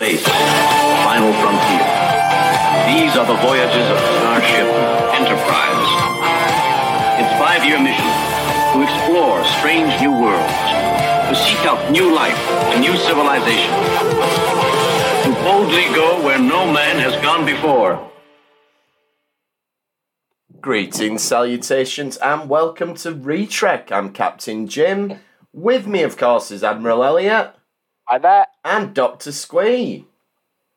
space, the final frontier. These are the voyages of Starship Enterprise. Its five-year mission to explore strange new worlds, to seek out new life and new civilization, to boldly go where no man has gone before. Greetings, salutations, and welcome to Retrek. I'm Captain Jim. With me, of course, is Admiral Elliot Hi there. and Doctor Squee.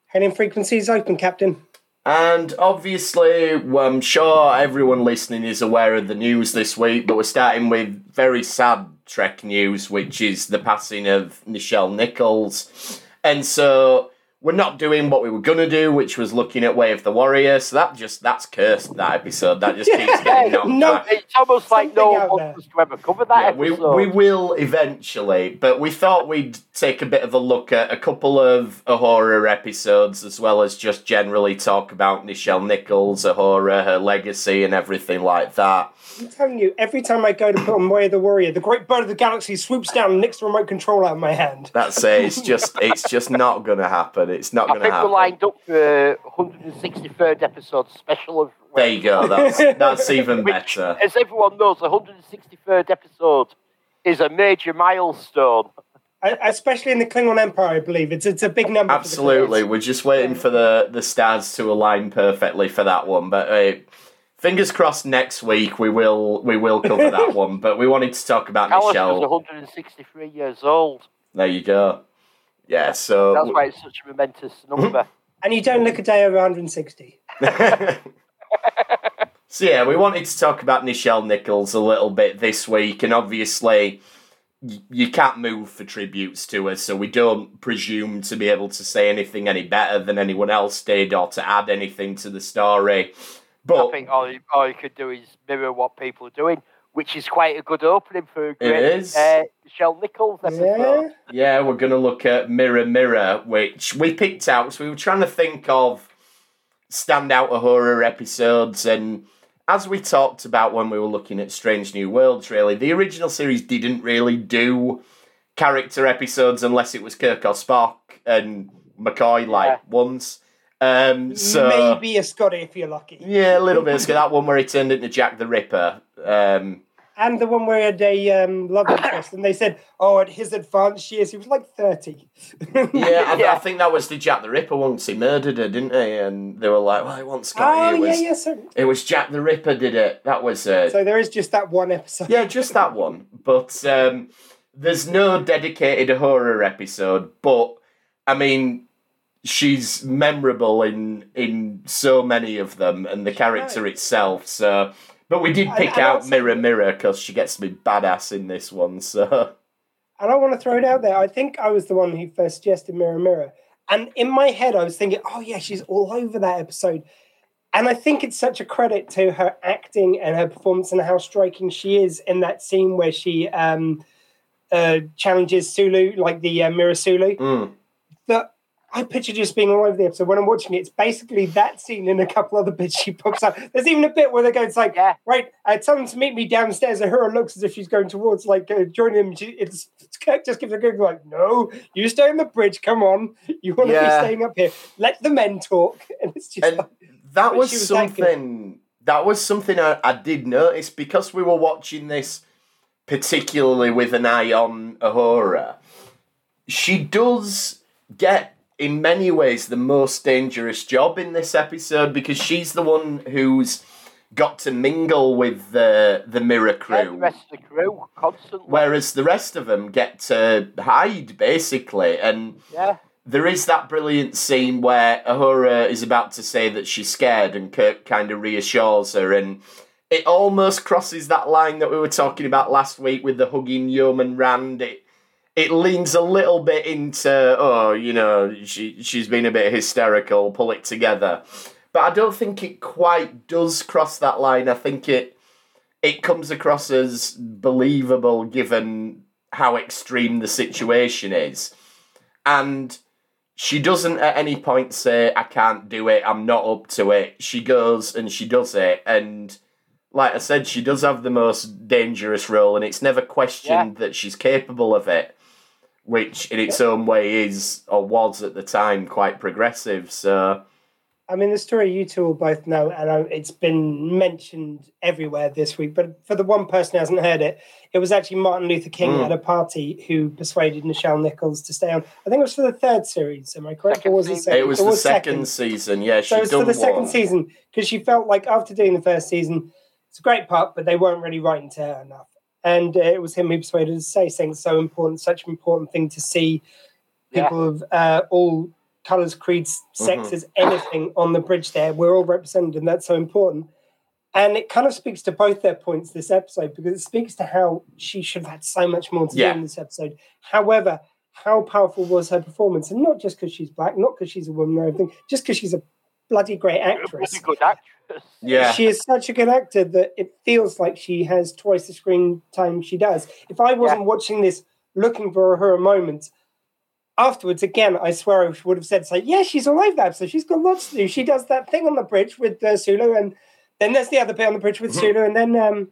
Heading frequencies open, Captain. And obviously, well, I'm sure everyone listening is aware of the news this week, but we're starting with very sad Trek news, which is the passing of Nichelle Nichols. And so we're not doing what we were gonna do, which was looking at Way of the Warrior. So that just that's cursed. That episode that just keeps getting knocked no, back. It's almost like no one wants to ever cover that Yeah, we, episode. we will eventually, but we thought we'd take a bit of a look at a couple of horror episodes as well as just generally talk about Nichelle Nichols, horror, her legacy, and everything like that. I'm telling you, every time I go to put on Way of the Warrior, the great bird of the galaxy swoops down and nicks the remote control out of my hand. That's it. It's just, it's just not going to happen. It's not going to think happen. we're lined up for 163rd episode special of. There you go. That's that's even Which, better. As everyone knows, the 163rd episode is a major milestone. I, especially in the Klingon Empire, I believe. It's it's a big number. for the Absolutely. We're just waiting for the, the stars to align perfectly for that one. But uh, fingers crossed next week we will we will cover that one. But we wanted to talk about Alice Michelle. was 163 years old. There you go. Yeah, so That's why it's such a momentous number. And you don't look a day over 160. so yeah, we wanted to talk about Nichelle Nichols a little bit this week, and obviously you can't move for tributes to her, so we don't presume to be able to say anything any better than anyone else did or to add anything to the story. But I think all you, all you could do is mirror what people are doing, which is quite a good opening for a great is. Uh, Nichelle Nichols episode. Yeah. Yeah, we're going to look at Mirror Mirror, which we picked out. So we were trying to think of standout horror episodes. And as we talked about when we were looking at Strange New Worlds, really, the original series didn't really do character episodes unless it was Kirk or Spock and McCoy, like Yeah. once. Um, so Maybe a Scotty if you're lucky. yeah, a little bit. So that one where he turned into Jack the Ripper. Um, And the one where he had a um, love interest, and they said, "Oh, at his advanced years, he was like 30. Yeah, I, I think that was the Jack the Ripper once he murdered her, didn't he? And they were like, "Well, he wants Scotty." oh it was, yeah, yeah. So, It was Jack the Ripper did it. That was uh, so there is just that one episode. yeah, just that one. But um, there's no dedicated horror episode. But I mean, she's memorable in in so many of them, and the character itself. So, but we did pick and out also- Mirror Mirror because she gets to be badass in this one. So And I want to throw it out there. I think I was the one who first suggested Mirror Mirror. And in my head, I was thinking, oh, yeah, she's all over that episode. And I think it's such a credit to her acting and her performance and how striking she is in that scene where she um, uh, challenges Sulu, like the uh, Mirror Sulu, mm, I picture just being all over the episode. When I'm watching it, it's basically that scene and a couple other bits she pops up. There's even a bit where they go, it's like, Yeah. right, uh, tell them to meet me downstairs. And her looks as if she's going towards, like, uh, joining him. She, it's, Kirk just gives a good, like, no, you stay on the bridge. Come on. You want to Yeah. be staying up here. Let the men talk. And it's just and like, that was, was something that was something I, I did notice because we were watching this particularly with an eye on Uhura. She does get in many ways the most dangerous job in this episode because she's the one who's got to mingle with the the mirror Yeah, the crew rest of the crew constantly. whereas the rest of them get to hide basically and yeah, there is that brilliant scene where Uhura is about to say that she's scared, and Kirk kind of reassures her, and it almost crosses that line that we were talking about last week with the hugging Yeoman Rand. It it leans a little bit into oh, you know, she she's been a bit hysterical, pull it together. But I don't think it quite does cross that line. I think it it comes across as believable given how extreme the situation is. And she doesn't at any point say, I can't do it, I'm not up to it. She goes and she does it. And like I said, she does have the most dangerous role, and it's never questioned that she's capable of it. Which in its own way is or was at the time quite progressive. So I mean, the story you two will both know, and I- it's been mentioned everywhere this week. But for the one person who hasn't heard it, it was actually Martin Luther King Mm. at a party who persuaded Nichelle Nichols to stay on. I think it was for the third series. Am I correct? Second or was it second? it was the second, season. Yeah, she So it's for done the second season because she felt like after doing the first season, it's a great part, but they weren't really writing to her enough. And uh, it was him who persuaded her to say, saying it's so important, such an important thing to see Yeah. people of uh, all colors, creeds, sexes, anything on the bridge there. We're all represented, and that's so important. And it kind of speaks to both their points this episode because it speaks to how she should have had so much more to Yeah. do in this episode. However, how powerful was her performance? And not just because she's black, not because she's a woman or anything, just because she's a bloody great A actress. really good actress. Yeah, She is such a good actor that it feels like she has twice the screen time she does. If I wasn't watching this looking for her a moment, afterwards, again, I swear I would have said, so, yeah, she's all over that episode. She's got lots to do. She does that thing on the bridge with uh, Sulu, and then there's the other bit on the bridge with Mhm. Sulu, and then um,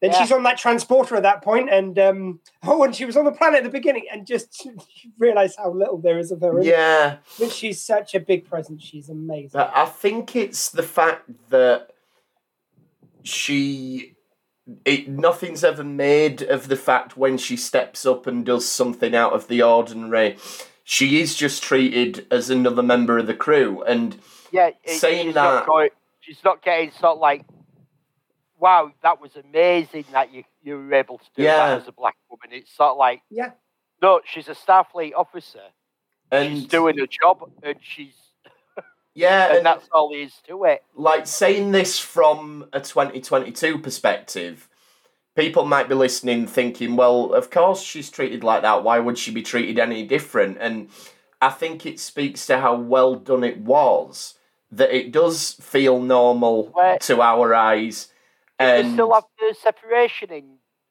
then Yeah. she's on that transporter at that point, and um, oh, and she was on the planet at the beginning, and just realize how little there is of her. yeah. But she's such a big presence. She's amazing. But I think it's the fact that she it nothing's ever made of the fact when she steps up and does something out of the ordinary. She is just treated as another member of the crew, and Yeah, it- Saying she's that- not going, she's not getting sort of like, wow, that was amazing that you you were able to do Yeah. that as a black woman. It's sort of like, Yeah. no, she's a Starfleet officer. and she's doing her job, and she's yeah, and and that's all there is to it. like saying this from a 2022 perspective, people might be listening thinking, well, of course she's treated like that. Why would she be treated any different? And I think it speaks to how well done it was that it does feel normal Where- to our eyes. They still have the separation in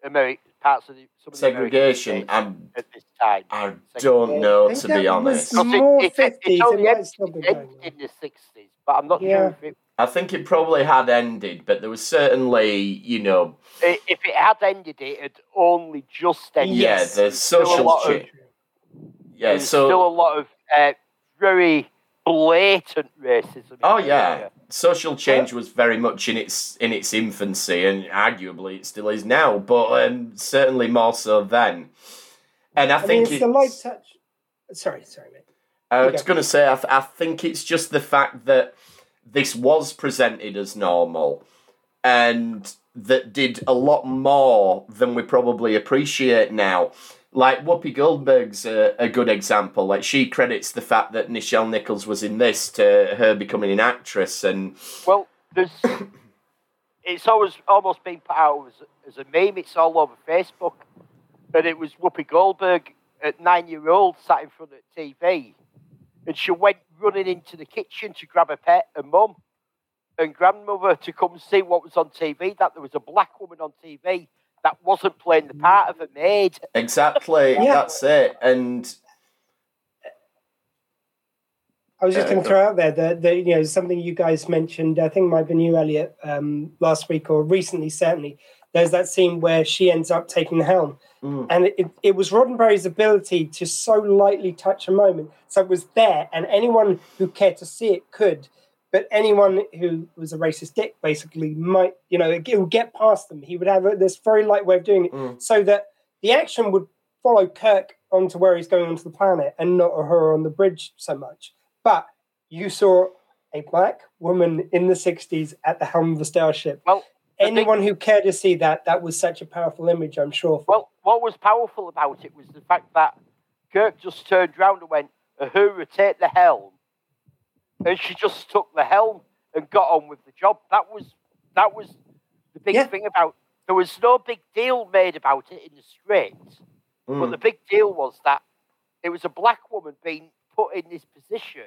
America, parts of the some of the segregation, states I'm, at this time. I don't know, I to be honest. Because it- More it- 50s, it's only it might ended- still be it going ended in the sixties, but I'm not Yeah. sure if it I think it probably had ended, but there was certainly, you know, if it had ended, it had only just ended. yeah, the social lot of- change. Yeah, There's so still a lot of uh, very blatant racism. Oh yeah, area. social change was very much in its in its infancy, and arguably it still is now, but um, certainly more so then. And I, I mean, think it's it's, the light touch. Sorry, sorry, mate. I was going to say I, th- I think it's just the fact that this was presented as normal, and that did a lot more than we probably appreciate now. Like Whoopi Goldberg's a, a good example. Like she credits the fact that Nichelle Nichols was in this to her becoming an actress, and Well, there's. it's always almost been put out as, as a meme. It's all over Facebook, and it was Whoopi Goldberg at nine year old sat in front of the TV, and she went running into the kitchen to grab a pet, a mum, and grandmother to come see what was on TV. That there was a black woman on TV that wasn't playing the part of a maid. Exactly, Yeah. that's it. And I was just Yeah, going to throw out there that, that you know something you guys mentioned. I think it might have been you, Elliot, um, last week or recently. Certainly, there's that scene where she ends up taking the helm, Mm. and it, it was Roddenberry's ability to so lightly touch a moment, so it was there, and anyone who cared to see it could. But anyone who was a racist dick basically might, you know, it would get past them. He would have this very light way of doing it, Mm. so that the action would follow Kirk onto where he's going onto the planet, and not her on the bridge so much but you saw a black woman in the 60s at the helm of a starship. Well, the thing- Anyone who cared to see that, that was such a powerful image, I'm sure. Well, what was powerful about it was the fact that Kirk just turned round and went, Uhura, take the helm. And she just took the helm and got on with the job. That was that was the big Yeah. thing about there was no big deal made about it in the script. But mm, the big deal was that it was a black woman being put in this position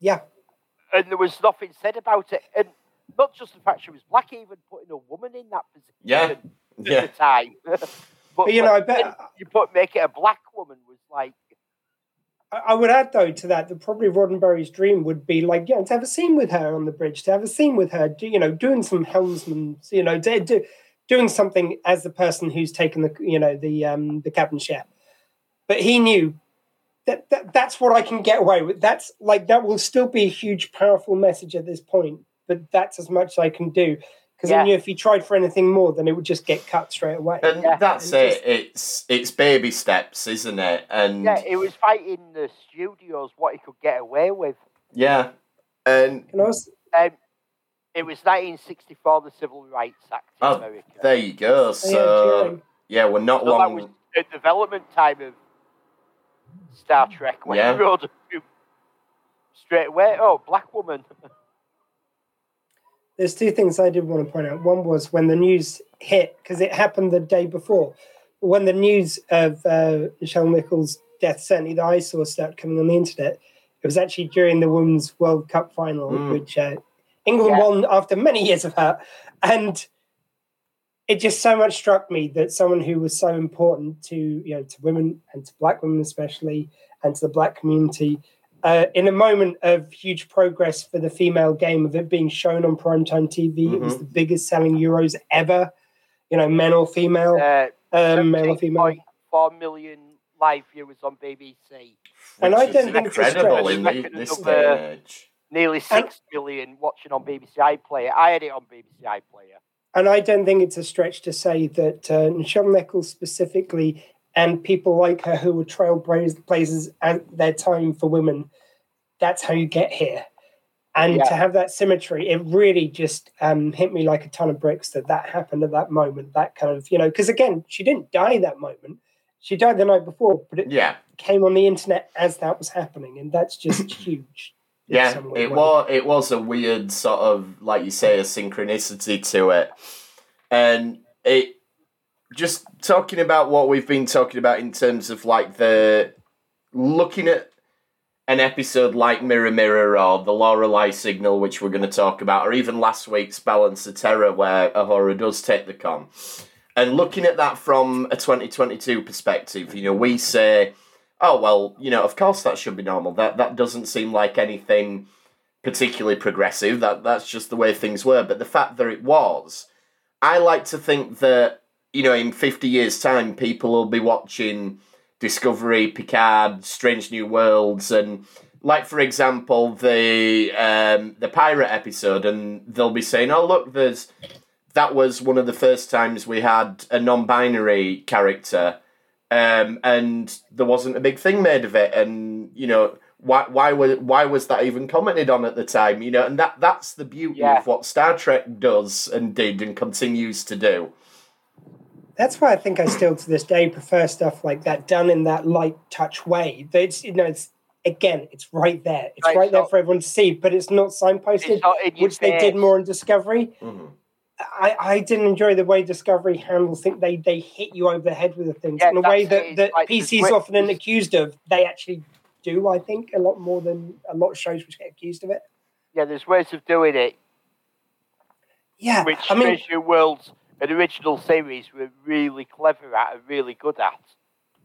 yeah, and there was nothing said about it. And not just the fact she was black, even putting a woman in that position Yeah. at yeah, the time. but, but you know, I bet you put make it a black woman was like I would add though to that that probably Roddenberry's dream would be like, yeah to have a scene with her on the bridge, to have a scene with her, you know, doing some helmsman, you know, do, do, doing something as the person who's taken the, you know, the um, the captain ship. but he knew that, that that's what I can get away with. That's like that will still be a huge, powerful message at this point, but that's as much as I can do. Because Yeah. I knew if he tried for anything more, then it would just get cut straight away. And Yeah. that's And it. just- It's it's baby steps, isn't it? And Yeah, it was fighting the studios what he could get away with. yeah. And And I was, Um, it was 1964, the Civil Rights Act in Oh, America. there you go. So Turing. yeah, we're not So that long. was the development time of Star Trek when Yeah. he wrote a few straight away. Oh, black woman. there's two things I did want to point out. One was when the news hit, because it happened the day before. When the news of uh, Nichelle Nichols' death, certainly that I saw start coming on the internet, it was actually during the Women's World Cup final, Mm. which uh, England Yeah. won after many years of that. And it just so much struck me that someone who was so important to you know to women and to black women especially and to the black community uh, in a moment of huge progress for the female game of it being shown on primetime TV. It was the biggest selling Euros ever, you know, men or female, Uh, um, male or female. 4 million live viewers on BBC. And I which don't is think it's a incredible stretch. in the, this day age. Nearly six million watching on BBC iPlayer. I had it on BBC iPlayer. And I don't think it's a stretch to say that uh, Nichelle Nichols specifically and people like her who were trailblazers at their time for women, that's how you get here. And Yeah. to have that symmetry, it really just um, hit me like a ton of bricks that that happened at that moment. That kind of, you know, because again, she didn't die that moment. She died the night before, but it Yeah, came on the internet as that was happening. And that's just huge. yeah. It was it was a weird sort of like you say a synchronicity to it, and it just talking about what we've been talking about in terms of like the looking at an episode like Mirror Mirror or the Lorelei Signal, which we're going to talk about, or even last week's Balance of Terror, where Uhura does take the con. And looking at that from a 2022 perspective, you know, we say, oh, well, you know, of course that should be normal. That that doesn't seem like anything particularly progressive. That That's just the way things were. But the fact that it was, I like to think that, you know, in 50 years' time, people will be watching Discovery, Picard, Strange New Worlds, and like for example the um, the pirate episode, and they'll be saying, "Oh look, there's that was one of the first times we had a non-binary character, um, and there wasn't a big thing made of it, and you know." Why, why was why was that even commented on at the time? You know, and that that's the beauty Yeah. of what Star Trek does and did and continues to do. That's why I think I still to this day prefer stuff like that done in that light touch way. It's you know it's again it's right there. It's Right, right, there so- for everyone to see, but it's not signposted, It's not in your which they did more in Discovery. Mhm. I, I didn't enjoy the way Discovery handles things. They they hit you over the head with the things Yeah, in a way that, it. that Like, PC is there's- often accused of. They actually do, I think, a lot more than a lot of shows which get accused of it. Yeah, there's ways of doing it, Yeah, which I mean, Strange New Worlds, an original series, were really clever at and really good at.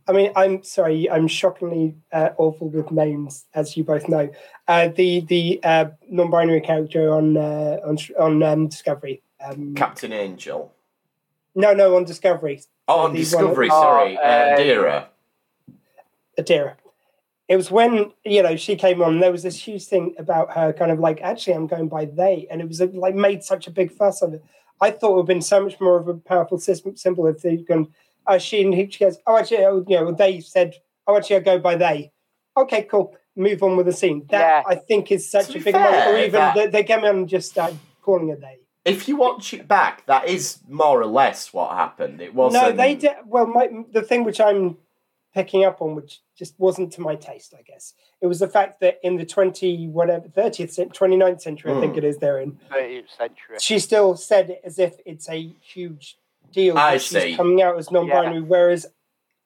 I mean, I'm sorry, I'm shockingly uh, awful with names, as you both know. Uh, the the uh, non-binary character on uh, on on um, Discovery. Um, Captain Angel. no, no, on Discovery. Oh, on The one- Discovery, Oh, sorry, uh, uh, Adira. Adira. It was when you know she came on. There was this huge thing about her, kind of like, actually, I'm going by they, and it was like made such a big fuss of it. I thought it would have been so much more of a powerful system, symbol if they'd gone. Uh, she and he, she goes, oh, actually, oh, you know, they said, oh, actually, I go by they. Okay, cool. Move on with the scene. That Yeah. I think is such To a be big fair, moment. Or even that- they, they came on and just started calling her they. If you watch it back, that is more or less what happened. It wasn't. No, they did. Well, my, the thing which I'm picking up on, which just wasn't to my taste, I guess, it was the fact that in the 20, whatever, 30th, cent- 29th century, I think Mm. it is they're in, 30th century. she still said it as if it's a huge deal I that she's see. coming out as non-binary, whereas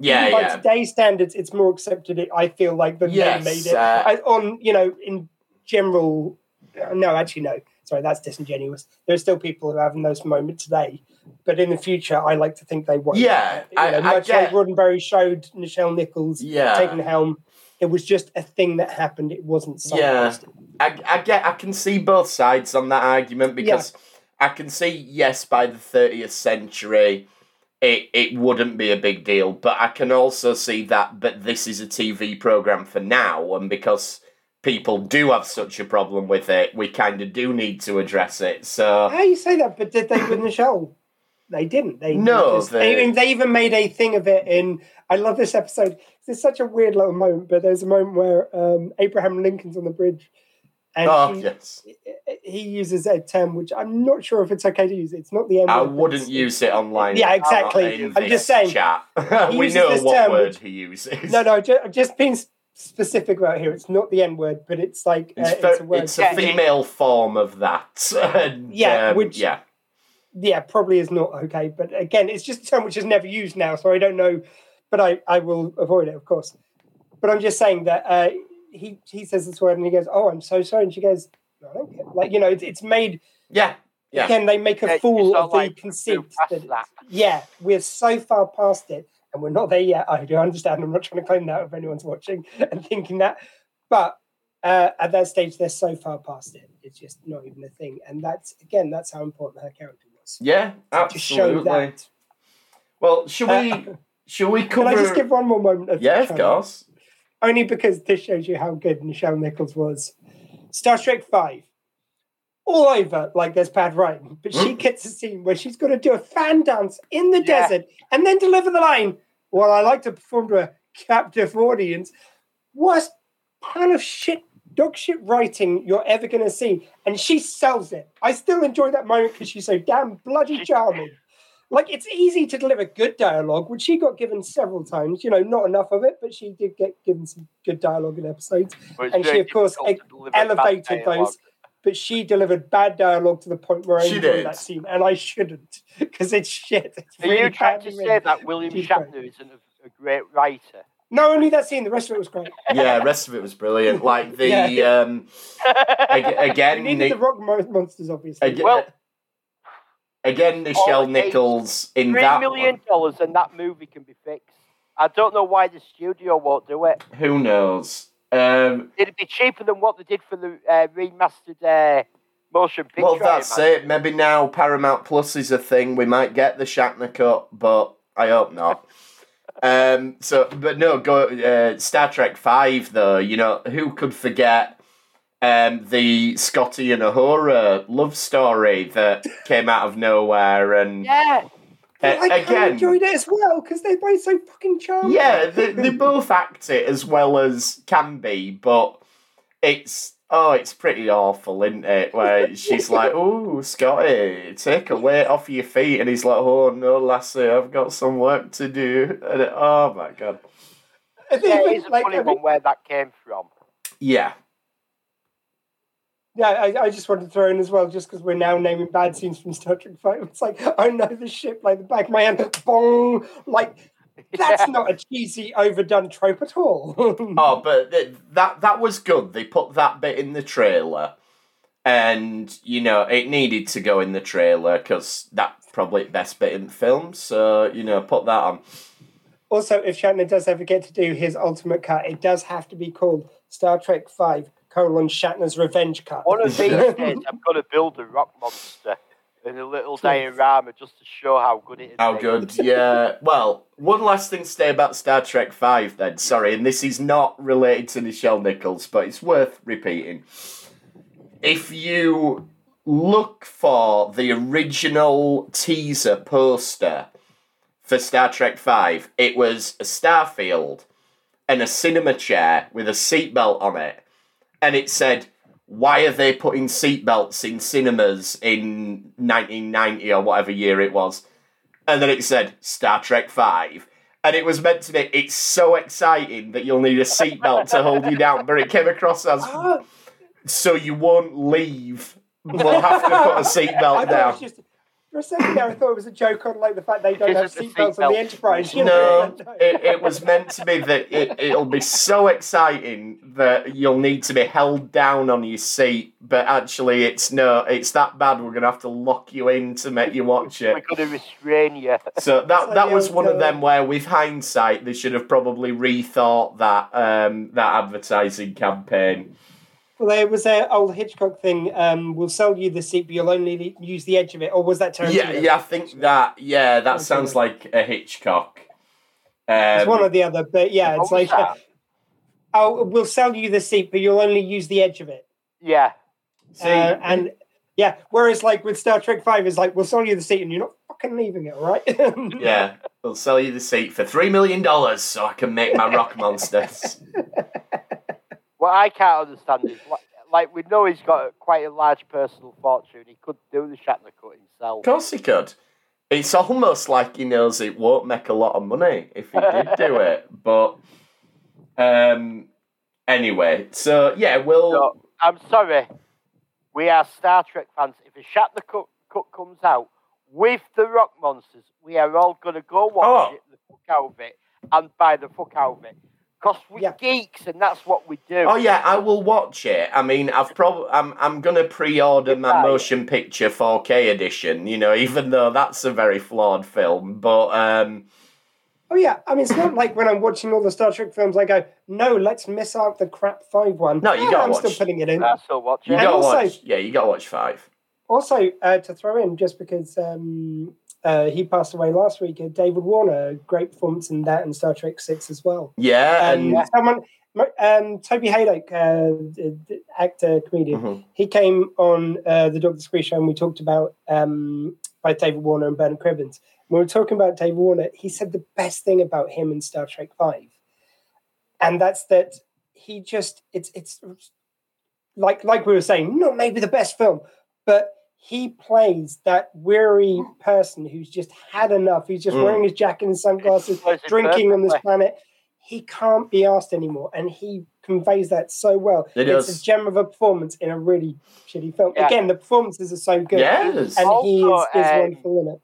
Yeah, by yeah. today's standards, it's more accepted. I feel like than Yes, they made it uh, I, on you know in general. uh, No, actually, no. Sorry, that's disingenuous. There are still people who are having those moments today, but in the future, I like to think they won't. Yeah, You I- know, I much get- like Roddenberry showed Nichelle Nichols Yeah. taking the helm. It was just a thing that happened. It wasn't Yeah. I, I get. I can see both sides on that argument because I can see yes, by the thirtieth century, it it wouldn't be a big deal. But I can also see that. But this is a TV program for now, and because people do have such a problem with it, we kind of do need to address it. So How you say that? But did they win the show? They didn't. They No, just- they- they, they even made a thing of it. In I love this episode. It's such a weird little moment, but there's a moment where um, Abraham Lincoln's on the bridge, and oh he, yes, he uses a term which I'm not sure if it's okay to use. It's not the I wouldn't it's- use it online. Yeah, exactly. I'm just saying, Chat. we know what term word which- he uses. No, no, just, just being specific about here. It's not the N word, but it's like uh, It's, it's, a word. it's a female form of that. And, Yeah, um, which- yeah, yeah, probably is not okay. But again, it's just a term which is never used now, so I don't know. But I, I will avoid it, of course. But I'm just saying that uh, he he says this word and he goes, "Oh, I'm so sorry," and she goes, "No, I don't care." Like you know, it's, it's made yeah, yeah. again. They make a Yeah, fool sort of of the like conceit that, that. yeah, we're so far past it, and we're not there yet. I do understand. I'm not trying to claim that if anyone's watching and thinking that, but uh, at that stage, they're so far past it. It's just not even a thing, and that's again, that's how important her character was. Yeah, absolutely. Well, should we Uh, should we cover? Can? I just give one more moment of yeah, of course. Only because this shows you how good Nichelle Nichols was. Star Trek Five. All over, like there's bad writing, but she gets a scene where she's got to do a fan dance in the Yeah. desert and then deliver the line. Well, I like to perform to a captive audience. Worst pile of shit, dog shit writing you're ever going to see. And she sells it. I still enjoy that moment because she's so damn bloody charming. Like, it's easy to deliver good dialogue, which she got given several times. You know, not enough of it, but she did get given some good dialogue in episodes. But it's And she, of course, difficult to deliver elevated bad dialogue. those. But she delivered bad dialogue to the point where I She enjoyed did. that scene, and I shouldn't because it's shit. It's Are really you trying to say that William She's great. Shatner isn't a, a great writer? No, only that scene. The rest of it was great. Yeah, the rest of it was brilliant. Like the Yeah. um, again, We needed Ni- the rock monsters, obviously. ag- Well- again, All Nichelle Nichols in Three that million one. dollars and that movie can be fixed. I don't know why the studio won't do it. Who knows? Um, It'd be cheaper than what they did for the uh, remastered uh, motion picture. well, that's it. Maybe now Paramount Plus is a thing. We might get the Shatner cut, but I hope not. um, so, but no, go uh, Star Trek Five though. You know who could forget um, the Scotty and Uhura love story that came out of nowhere and Yeah, But I kind of again. enjoyed it as well because they're both so fucking charming. Yeah, they, they both act it as well as can be, but it's oh, it's pretty awful, isn't it? Where she's like, "Oh, Scotty, take a weight off your feet," and he's like, "Oh no, lassie, I've got some work to do." And it, oh my god, And yeah, it is a like, funny I mean, one where that came from. yeah, Yeah, I, I just wanted to throw in as well, just because we're now naming bad scenes from Star Trek Five. It's like I know the ship like the back of my hand. Bong, like that's Yeah. not a cheesy, overdone trope at all. oh, but th- that that was good. They put that bit in the trailer, and you know it needed to go in the trailer because that's probably the best bit in the film. So you know, put that on. also, if Shatner does ever get to do his ultimate cut, it does have to be called Star Trek Five colon Shatner's Revenge Cut. One of these days, I'm going to build a rock monster in a little diorama just to show how good it is. How good, yeah. Well, one last thing to say about Star Trek Five, then. Sorry, and this is not related to Nichelle Nichols, but it's worth repeating. If you look for the original teaser poster for Star Trek Five, it was a starfield and a cinema chair with a seatbelt on it, and it said. Why are they putting seatbelts in cinemas in 1990 or whatever year it was? and then it said Star Trek Five, and it was meant to be. It's so exciting that you'll need a seatbelt to hold you down, but it came across as so you won't leave. We'll have to put a seatbelt down. just for a second there. I thought it was a joke on like the fact they don't have Isn't seatbelts on the Enterprise. You No, know? it, it was meant to be that it, it'll be so exciting that you'll need to be held down on your seat, but actually it's no, it's that bad we're gonna have to lock you in to make you watch it. We're it. going to restrain you. So that like that was old, one of them where, with hindsight, they should have probably rethought that um, that advertising campaign. Well, there was that old Hitchcock thing. Um, we'll sell you the seat, but you'll only use the edge of it. Or was that Tarantino? Yeah, yeah, I think that. Yeah, that sounds like a Hitchcock. It's Um, one or the other, but yeah, it's like, that? oh, we'll sell you the seat, but you'll only use the edge of it. Yeah. see, Uh, and yeah, whereas like with Star Trek Five, it's like we'll sell you the seat, and you're not fucking leaving it, right? yeah, we'll sell you the seat for three million dollars so I can make my rock monsters. What I can't understand is, like, like we know he's got quite a large personal fortune. He could do the Shatner cut himself. Of course he could. It's almost like he knows it won't make a lot of money if he did do it. But um, anyway, so yeah, we'll. I'm sorry. We are Star Trek fans. If a Shatner cut, cut comes out with the Rock Monsters, we are all going to go watch Oh. it, the fuck out of it, and buy the fuck out of it. Because we're Yeah. geeks, and that's what we do. Oh yeah, I will watch it. I mean, I've probably I'm I'm gonna pre-order my Right. motion picture 4K edition. You know, even though that's a very flawed film, but um, oh yeah, I mean, it's not like when I'm watching all the Star Trek films, I go, no, let's miss out the crap five one. No, you Yeah, gotta I'm watch- still putting it in. I still watch you it. And gotta watch. Yeah, you gotta watch five. Also, uh, to throw in, just because um, uh, he passed away last week, uh, David Warner, great performance in that and Star Trek Six as well. Yeah, And and someone, um, Toby Hadoke, uh, actor, comedian, Mhm. he came on uh, the Doctor Scree show and we talked about um, by David Warner and Bernard Cribbins. When we were talking about David Warner, he said the best thing about him in Star Trek Five, and that's that he just it's it's like like we were saying, not maybe the best film, but he plays that weary person who's just had enough. He's just Mm. wearing his jacket and sunglasses, drinking on this perfectly. planet. He can't be asked anymore, and he conveys that so well. It it's does. a gem of a performance in a really shitty film. Yeah. Again, the performances are so good, yes, and he is, Also, is um, wonderful in it.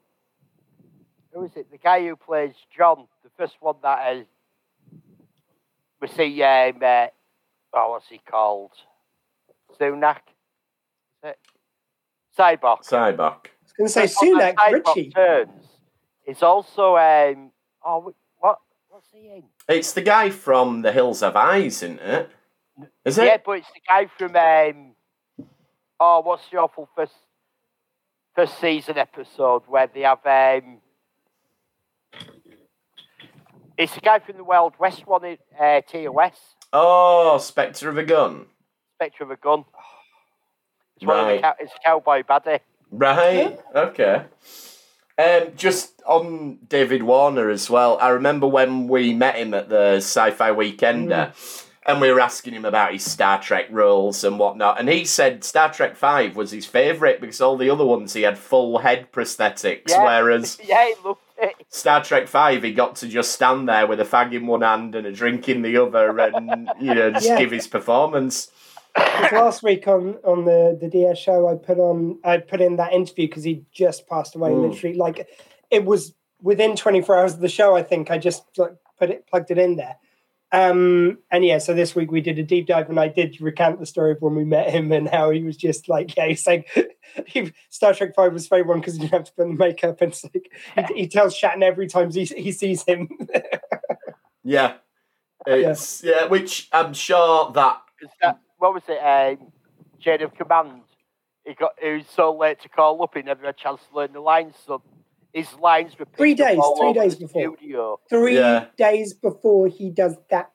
Who is it? The guy who plays John, the first one that is. We see, um, uh, oh, what's he called? Sunak? Is it? Cyborg. Cyborg. I was going to say First one Sunak Richie. Turns It's also, um, oh, what? What's he in? It's the guy from The Hills Have Eyes, isn't it? Is it? Yeah, but it's the guy from, um, oh, what's the awful first, first season episode where they have, um, it's the guy from the Wild West one, in, uh, TOS. Oh, Spectre of a Gun. Spectre of a gun. It's one of Right. the cow- it's a cowboy buddy. Right. Okay. Um, just on David Warner as well. I remember when we met him at the Sci-Fi Weekender, and we were asking him about his Star Trek roles and whatnot, and he said Star Trek Five was his favourite because all the other ones he had full head prosthetics, Yeah. whereas Yeah, he loved it. Star Trek Five he got to just stand there with a fag in one hand and a drink in the other, and you know just Yeah. give his performance. 'Cause last week on on the the DS show, I put on I put in that interview because he just passed away. Mm. Literally, like it was within 24 hours of the show. I think I just like, put it plugged it in there. Um, and yeah, so this week we did a deep dive, and I did recount the story of when we met him and how he was just like, yeah, he's saying he, Star Trek Five was favorite one because he didn't have to put the makeup, and it's like he, he tells Shatner every time he he sees him. Yeah. It's yeah, which I'm sure that 'Cause that- what was it? Um, Chain of Command. He got he was so late to call up. He never had a chance to learn the lines. So his lines were picked Three up days, all three over days before. Studio. Three Yeah. days before he does that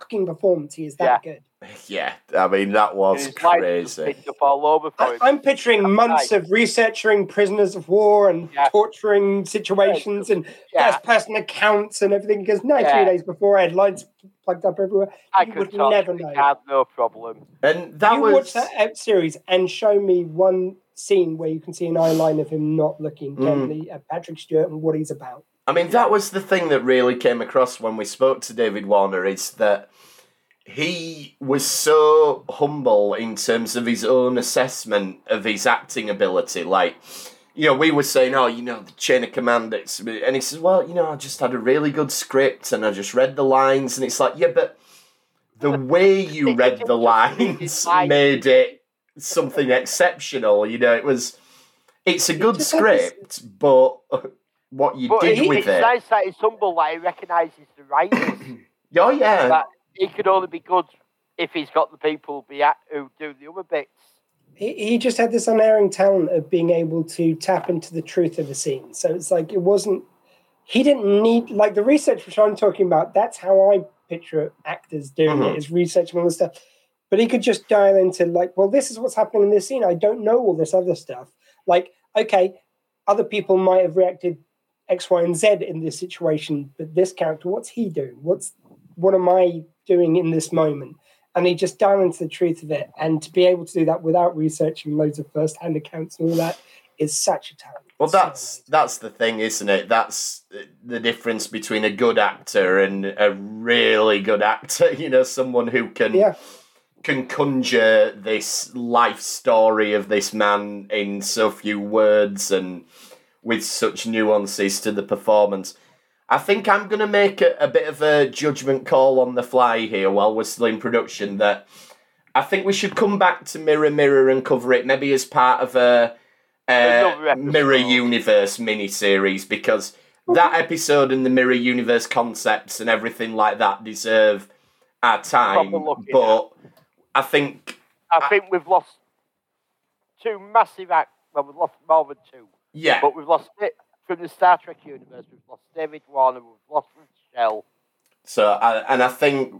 fucking performance, he is that good. Yeah, I mean that was His lines were crazy. picked up all over for I, I'm picturing months of researching prisoners of war and Yeah. torturing situations and yeah, first person accounts and everything. Because no, Yeah. three days before, I had lines plugged up everywhere. I you could would never to know. the card, no problem. And that you was watch that series and show me one scene where you can see an eye line of him not looking Mm. gently at Patrick Stewart and what he's about. I mean that was the thing that really came across when we spoke to David Warner is that he was so humble in terms of his own assessment of his acting ability. Like, you know, we were saying, oh, you know, the chain of command, it's, and he says, well, you know, I just had a really good script and I just read the lines, and it's like, yeah, but the way you read the lines made it something exceptional. You know, it was, it's a good just had this- script, but what you But did he, with it's it, nice that he's humble, that he recognises the writers. oh yeah, that he could only be good if he's got the people be at, who do the other bits. He, he just had this unerring talent of being able to tap into the truth of a scene. So it's like it wasn't. He didn't need like the research which I'm talking about. That's how I picture actors doing Mhm. it is researching all this stuff. But he could just dial into like, well, this is what's happening in this scene. I don't know all this other stuff. Like, okay, other people might have reacted X, Y, and Z in this situation, but this character, what's he doing? What's what am I doing in this moment? And he just dial into the truth of it, and to be able to do that without researching loads of first-hand accounts and all that is such a talent. Well, that's that's the thing, isn't it? That's the difference between a good actor and a really good actor. You know, someone who can yeah, can conjure this life story of this man in so few words and with such nuances to the performance. I think I'm going to make a, a bit of a judgment call on the fly here while we're still in production that I think we should come back to Mirror Mirror and cover it maybe as part of a, a. Mirror Universe mini series because that episode and the Mirror Universe concepts and everything like that deserve our time. But I think, I think we've lost two massive acts. Well, we've lost more than two, yeah, but we've lost it from the Star Trek universe. We've lost David Warner. We've lost Nichelle. So, and I think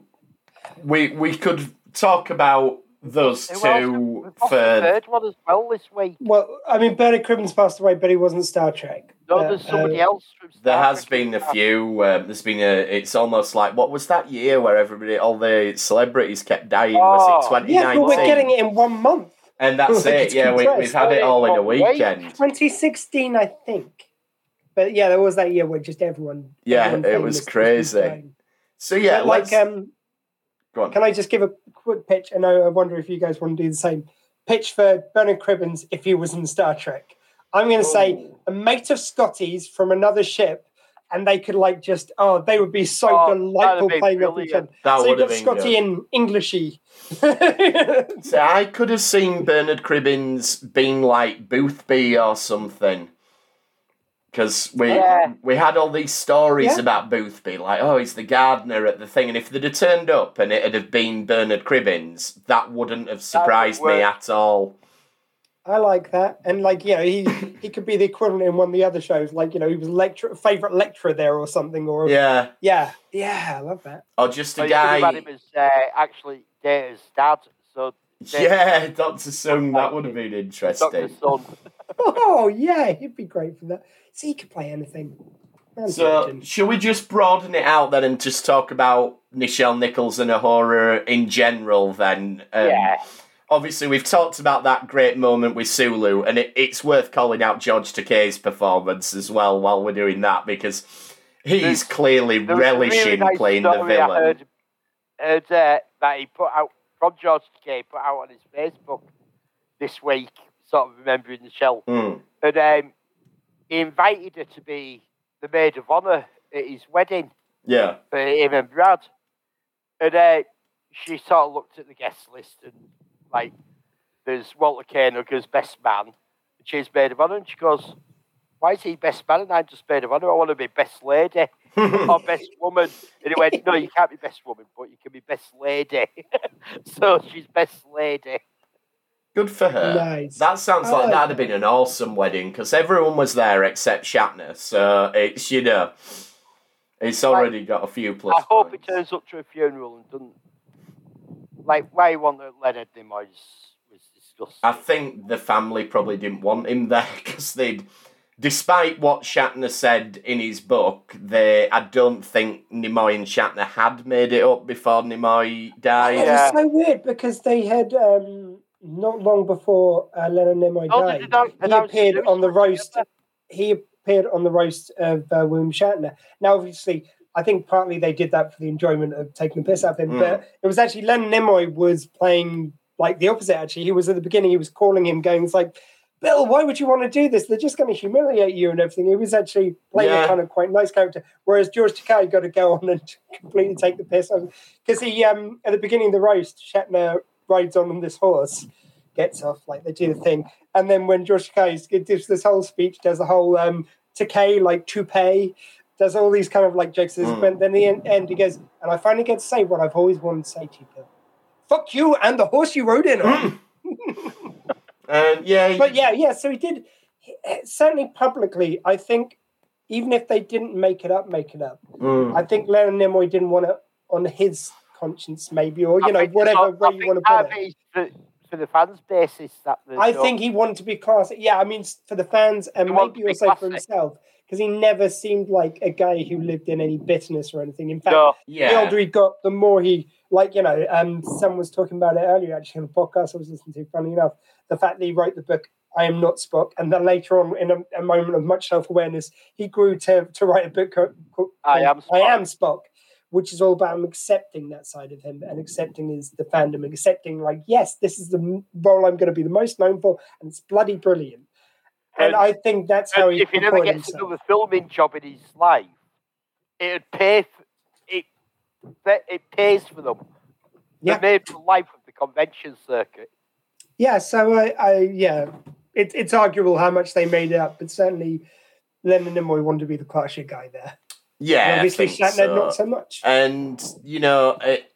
we we could talk about those Who two We've lost the for. third one as well this week. well, I mean, Bernard Cribbins passed away, but he wasn't Star Trek. No, Uh, there's somebody uh, else from Star There has Trek been a few. Um, there's been a. It's almost like what was that year where everybody, all the celebrities kept dying? was it Oh. Yeah, but we're getting it in one month. And that's it. Yeah, we, we've had it all in a Oh, weekend. 2016, I think. But yeah, there was that year where just everyone. Yeah, everyone it was was crazy. So yeah, like, let's um, go on. can I just give a quick pitch? And I, I wonder if you guys want to do the same. Pitch for Bernard Cribbins if he was in Star Trek. I'm going to say a mate of Scotty's from another ship, and they could like just oh, they would be so Oh, delightful that'd be playing off each other. brilliant. That so you've got been Scotty good. in Englishy. So I could have seen Bernard Cribbins being like Boothby or something. Because we Yeah. we had all these stories Yeah. about Boothby, like, oh, he's the gardener at the thing. And if they'd have turned up and it'd have been Bernard Cribbins, that wouldn't have surprised me at all. I like that, and like you know, he he could be the equivalent in one of the other shows, like you know, he was lecturer, favorite lecturer there or something, or Yeah. yeah, yeah, I love that. Or just a you could have guy. had him as uh, actually Data's dad. So Yeah, Dr. Soong, that would have been Dr. interesting. Son. Oh yeah, he'd be great for that. See, he could play anything. Man's So, legend. shall we just broaden it out then and just talk about Nichelle Nichols and a horror in general then? Um, yeah. Obviously, we've talked about that great moment with Sulu, and it, it's worth calling out George Takei's performance as well while we're doing that because he's There's- clearly relishing really nice playing the story I villain. heard, heard uh, that he put out from George Takei put out on his Facebook this week, sort of remembering the shell. Mm. And um, he invited her to be the maid of honour at his wedding Yeah. for him and Brad. And uh, she sort of looked at the guest list and like there's Walter Koenig as best man, and she's maid of honour, and she goes, Why is he best man and I'm just maid of honour? I want to be best lady or best woman. And he went, No, you can't be best woman, but you can be best lady. so she's best lady. Good for her. Nice. That sounds like like that'd have been an awesome wedding because everyone was there except Shatner. So it's you know, it's already got a few plus. I hope points. it turns up to a funeral and doesn't. Like, why he wanted Leonard Nimoy was disgusting. I think the family probably didn't want him there because they'd, despite what Shatner said in his book, they I don't think Nimoy and Shatner had made it up before Nimoy died. It was so weird because they had um, not long before uh, Leonard Nimoy Oh, died. did they not he appeared on the roast. He appeared on the roast of uh, William Shatner. Now, obviously, I think partly they did that for the enjoyment of taking the piss out of him, Mm. but it was actually Len Nimoy was playing like the opposite. Actually, he was at the beginning. He was calling him, going, "It's like." Bill, why would you want to do this? They're just going to humiliate you and everything. He was actually playing Yeah. a kind of quite nice character, whereas George Takei got to go on and completely take the piss because he um at the beginning of the roast, Shatner rides on on this horse, gets off like they do the thing, and then when George Takei gives this whole speech, does a whole um Takei like toupee, does all these kind of like jokes. Mm. But then the end, end he goes, and I finally get to say what I've always wanted to say to you, Bill. fuck you and the horse you rode in on. And yeah, but yeah, yeah. So he did he- certainly publicly. I think even if they didn't make it up, make it up. mm. I think Leonard Nimoy didn't want it on his conscience, maybe, or you I know, think whatever I way you want to part put it. it is for, for the fans' basis that I no- think he wanted to be classy. Yeah, I mean, for the fans and He maybe to be also for himself, because he never seemed like a guy who lived in any bitterness or anything. In fact, no, the older he got, the more he, like, you know, um, someone was talking about it earlier, actually, on a podcast I was listening to, funny enough, the fact that he wrote the book, I Am Not Spock, and then later on, in a, a moment of much self awareness, he grew to, to write a book called, called I Am I Spock. Am Spock, which is all about him accepting that side of him and accepting his the fandom, and accepting, like, yes, this is the role I'm going to be the most known for, and it's bloody brilliant. And And- I think that's how and he if he never gets himself. another filming job in his life, it'd pay. For, it it pays for them. Yeah. They're made for life of the convention circuit. Yeah, so I, I yeah, it, it's arguable how much they made up, but certainly Leonard Nimoy wanted to be the classier guy there. yeah. And I obviously think Shatner so. not so much. And you know, it,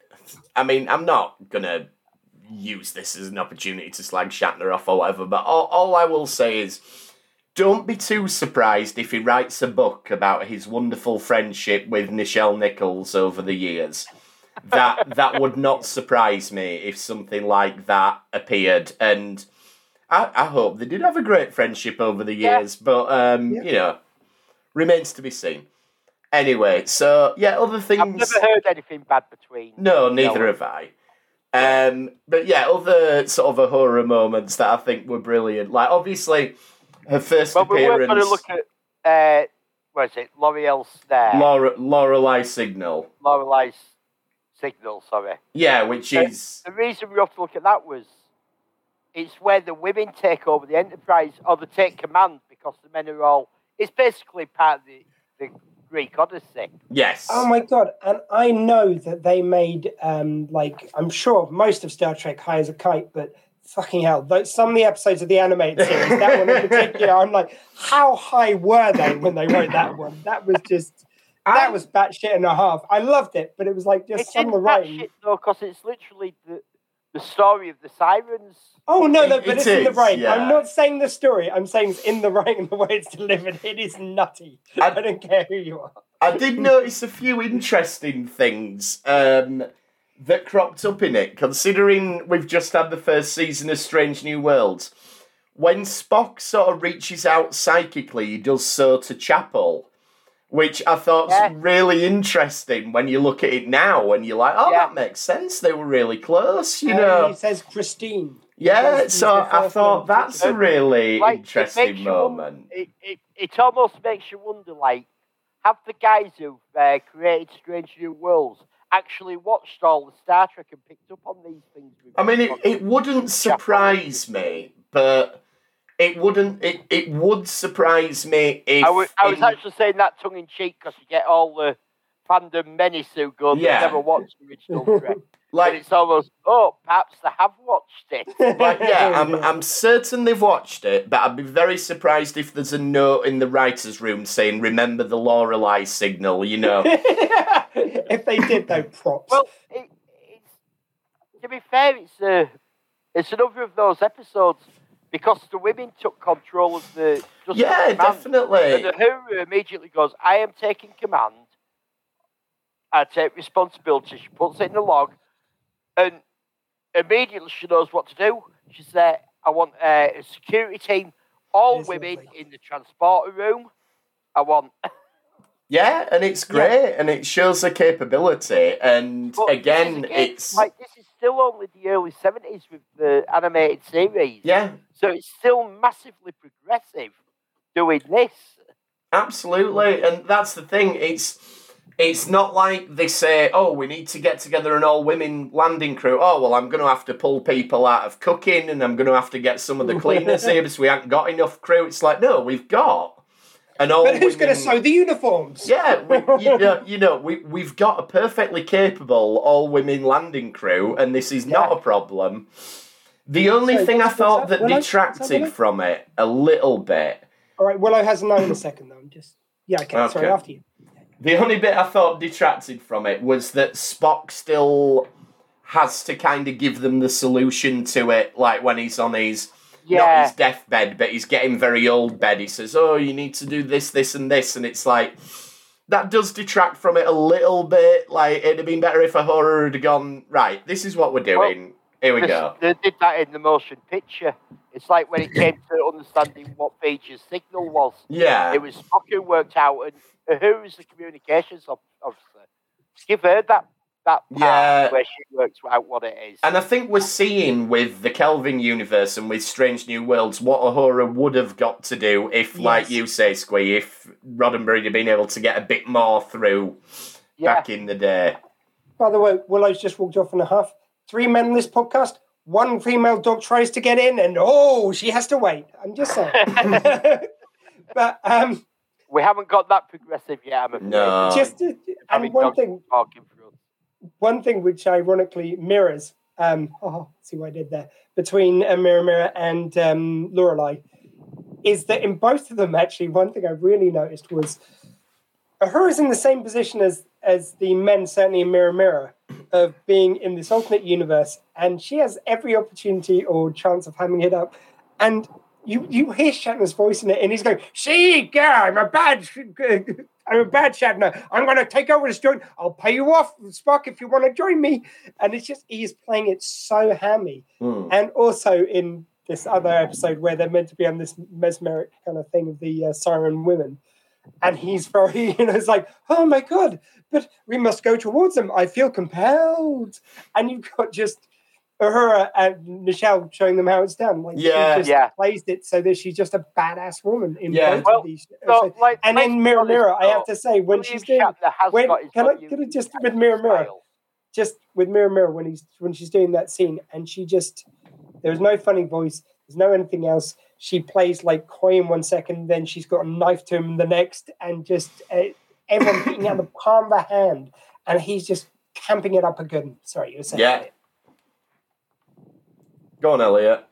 I mean, I'm not gonna use this as an opportunity to slag Shatner off or whatever, but all, all I will say is, don't be too surprised if he writes a book about his wonderful friendship with Nichelle Nichols over the years. That that would not surprise me if something like that appeared, and I, I hope they did have a great friendship over the Yeah. years. But um, Yeah. you know, remains to be seen. Anyway, so yeah, other things. I've never heard anything bad between. No, neither No. have I. Um, but yeah, other sort of a horror moments that I think were brilliant. Like obviously, her first Well, we weren't going appearance, to look at uh, what is it? L'Oreal Snare, Laura, Lorelei Signal. Lorelei's signal. Sorry. Yeah, which is The reason we have to look at that was it's where the women take over the enterprise or they take command because the men are all. It's basically part of the, the Greek Odyssey. yes. Oh my god! And I know that they made um like I'm sure most of Star Trek high as a kite, but fucking hell, those, some of the episodes of the animated series, that one in particular, I'm like, how high were they when they wrote that one? That was just that was batshit and a half. I loved it, but it was like just It's some in of the that writing. because it's literally the, the story of the sirens. Oh no, no, It- but it it's in the is, writing. yeah. I'm not saying the story. I'm saying it's in the writing. The way it's delivered, it is nutty. I- I don't care who you are. I did notice a few interesting things um, that cropped up in it, considering we've just had the first season of Strange New Worlds. When Spock sort of reaches out psychically, he does so to Chapel, which I thought's Yeah. really interesting when you look at it now and you're like, oh, Yeah. that makes sense. They were really close, you And know. he says Christine. Yeah, so I thought that's a really Like, interesting makes you won- moment. It, it, it almost makes you wonder, like, have the guys who've uh, created Strange New Worlds actually watched all the Star Trek and picked up on these things? I mean, it, it wouldn't surprise me, but it wouldn't. It, it would surprise me if I was, I was in- actually saying that tongue in cheek because you get all the fandom menace who go, they've Yeah. never watched the original Trek. and like it's almost, oh, perhaps they have watched it. like yeah. I'm I'm certain they've watched it, but I'd be very surprised if there's a note in the writers' room saying "Remember the Lorelei signal." You know, if they did, though, props. Well, it, it's, to be fair, it's a, it's another of those episodes because the women took control of the. Just yeah, the command. definitely. And the Uhura immediately goes, I am taking command. I take responsibility. She puts it in the log. And immediately she knows what to do. She said, I want uh, a security team, all Yes, women lovely. in the transporter room. I want. Yeah, and it's great, and it shows the capability. And But again, again, it's like this is still only the early seventies with the animated series. yeah, So it's still massively progressive doing this. Absolutely, and that's the thing. It's it's not like they say, "Oh, we need to get together an all women landing crew." Oh, well, I'm going to have to pull people out of cooking, and I'm going to have to get some of the cleaners here because we haven't got enough crew. It's like, no, we've got an all. but who's going to sew the uniforms? Yeah, we, you know, you know, we we've got a perfectly capable all women landing crew, and this is not a problem. The only Sorry, thing I thought that? Detracted from it a little bit All right, Willow has a no in a second, though. I'm just. Yeah, okay, sorry, Okay. after you. The only bit I thought detracted from it was that Spock still has to kind of give them the solution to it, like when he's on his not his deathbed, but he's getting very old bed. He says, "Oh, you need to do this, this, and this," and it's like that does detract from it a little bit. Like it'd have been better if Uhura had gone right. This is what we're doing. Here we This- go. They did that in the motion picture. It's like when it came to understanding what V'Ger's signal was. Yeah, It was Spock who worked out, and who's the communications of- officer? Give her that that part Yeah. where she works out what it is. And I think we're seeing with the Kelvin universe and with Strange New Worlds what Uhura would have got to do if, like you say, Squee, if Roddenberry had been able to get a bit more through yeah, back in the day. By the way, Willow's just walked off in a half. Three men in this podcast. One female dog tries to get in, and oh, she has to wait. I'm just saying. but um, we haven't got that progressive yet. I'm afraid. No. just Having and one thing, talking for us. one thing which ironically mirrors. Um, oh, see what I did there between uh, Mirror Mirror and um, Lorelei is that in both of them, actually, one thing I really noticed was her is in the same position as as the men, certainly in Mirror Mirror, of being in this alternate universe, and she has every opportunity or chance of hamming it up, and. You, you hear Shatner's voice in it, and he's going, "See, yeah, I'm a bad, I'm a bad Shatner. I'm going to take over this joint. I'll pay you off, Spock, if you want to join me." And it's just he's playing it so hammy, Hmm. and also in this other episode where they're meant to be on this mesmeric kind of thing of the uh, siren women, and he's very, you know, it's like, "Oh my god, but we must go towards them. I feel compelled," and you've got just. Uhura and Nichelle showing them how it's done. Like Yeah. she just Yeah. plays it so that she's just a badass woman in Yeah. both Well, of these. So, like, and let's in be Mirror Mirror, I have to say when she's doing when- can I- can I just- with Mirror Mirror, just with Mirror Mirror when he's when she's doing that scene and she just there's no funny voice, there's no anything else. She plays like coy in one second, then she's got a knife to him in the next, and just uh, everyone beating out the palm of the hand, and he's just camping it up a good. Sorry, you were saying. Yeah. Go on, Elliot.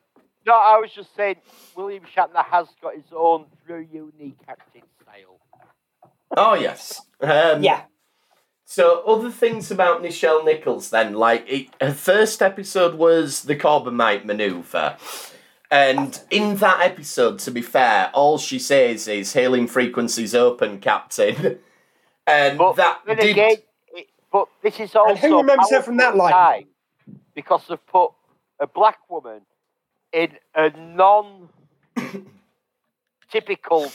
No, I was just saying, William Shatner has got his own very unique acting style. Oh yes. Um, Yeah. So other things about Nichelle Nichols then, like it, her first episode was the Corbomite maneuver. And in that episode, to be fair, all she says is hailing frequencies open, Captain. And But that did again, it, but this is also And who remembers her from that powerful line? because they've put a black woman in a non-typical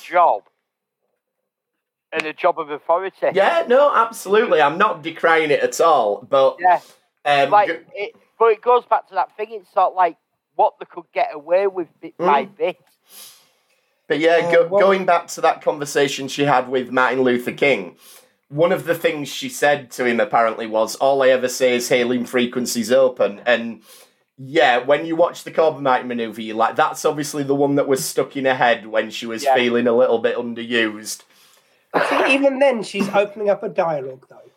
job and a job of authority. Yeah, no, absolutely. I'm not decrying it at all. But Yeah, um, like g- it, but it goes back to that thing. It's sort of like what they could get away with bit by Mm. bit. But yeah, Uh, go, well- going back to that conversation she had with Martin Luther King, one of the things she said to him apparently was, "All I ever say is hailing frequencies open." And yeah, when you watch the Corbomite maneuver, you're like, "That's obviously the one that was stuck in her head when she was Yeah. feeling a little bit underused." See, even then, she's opening up a dialogue though.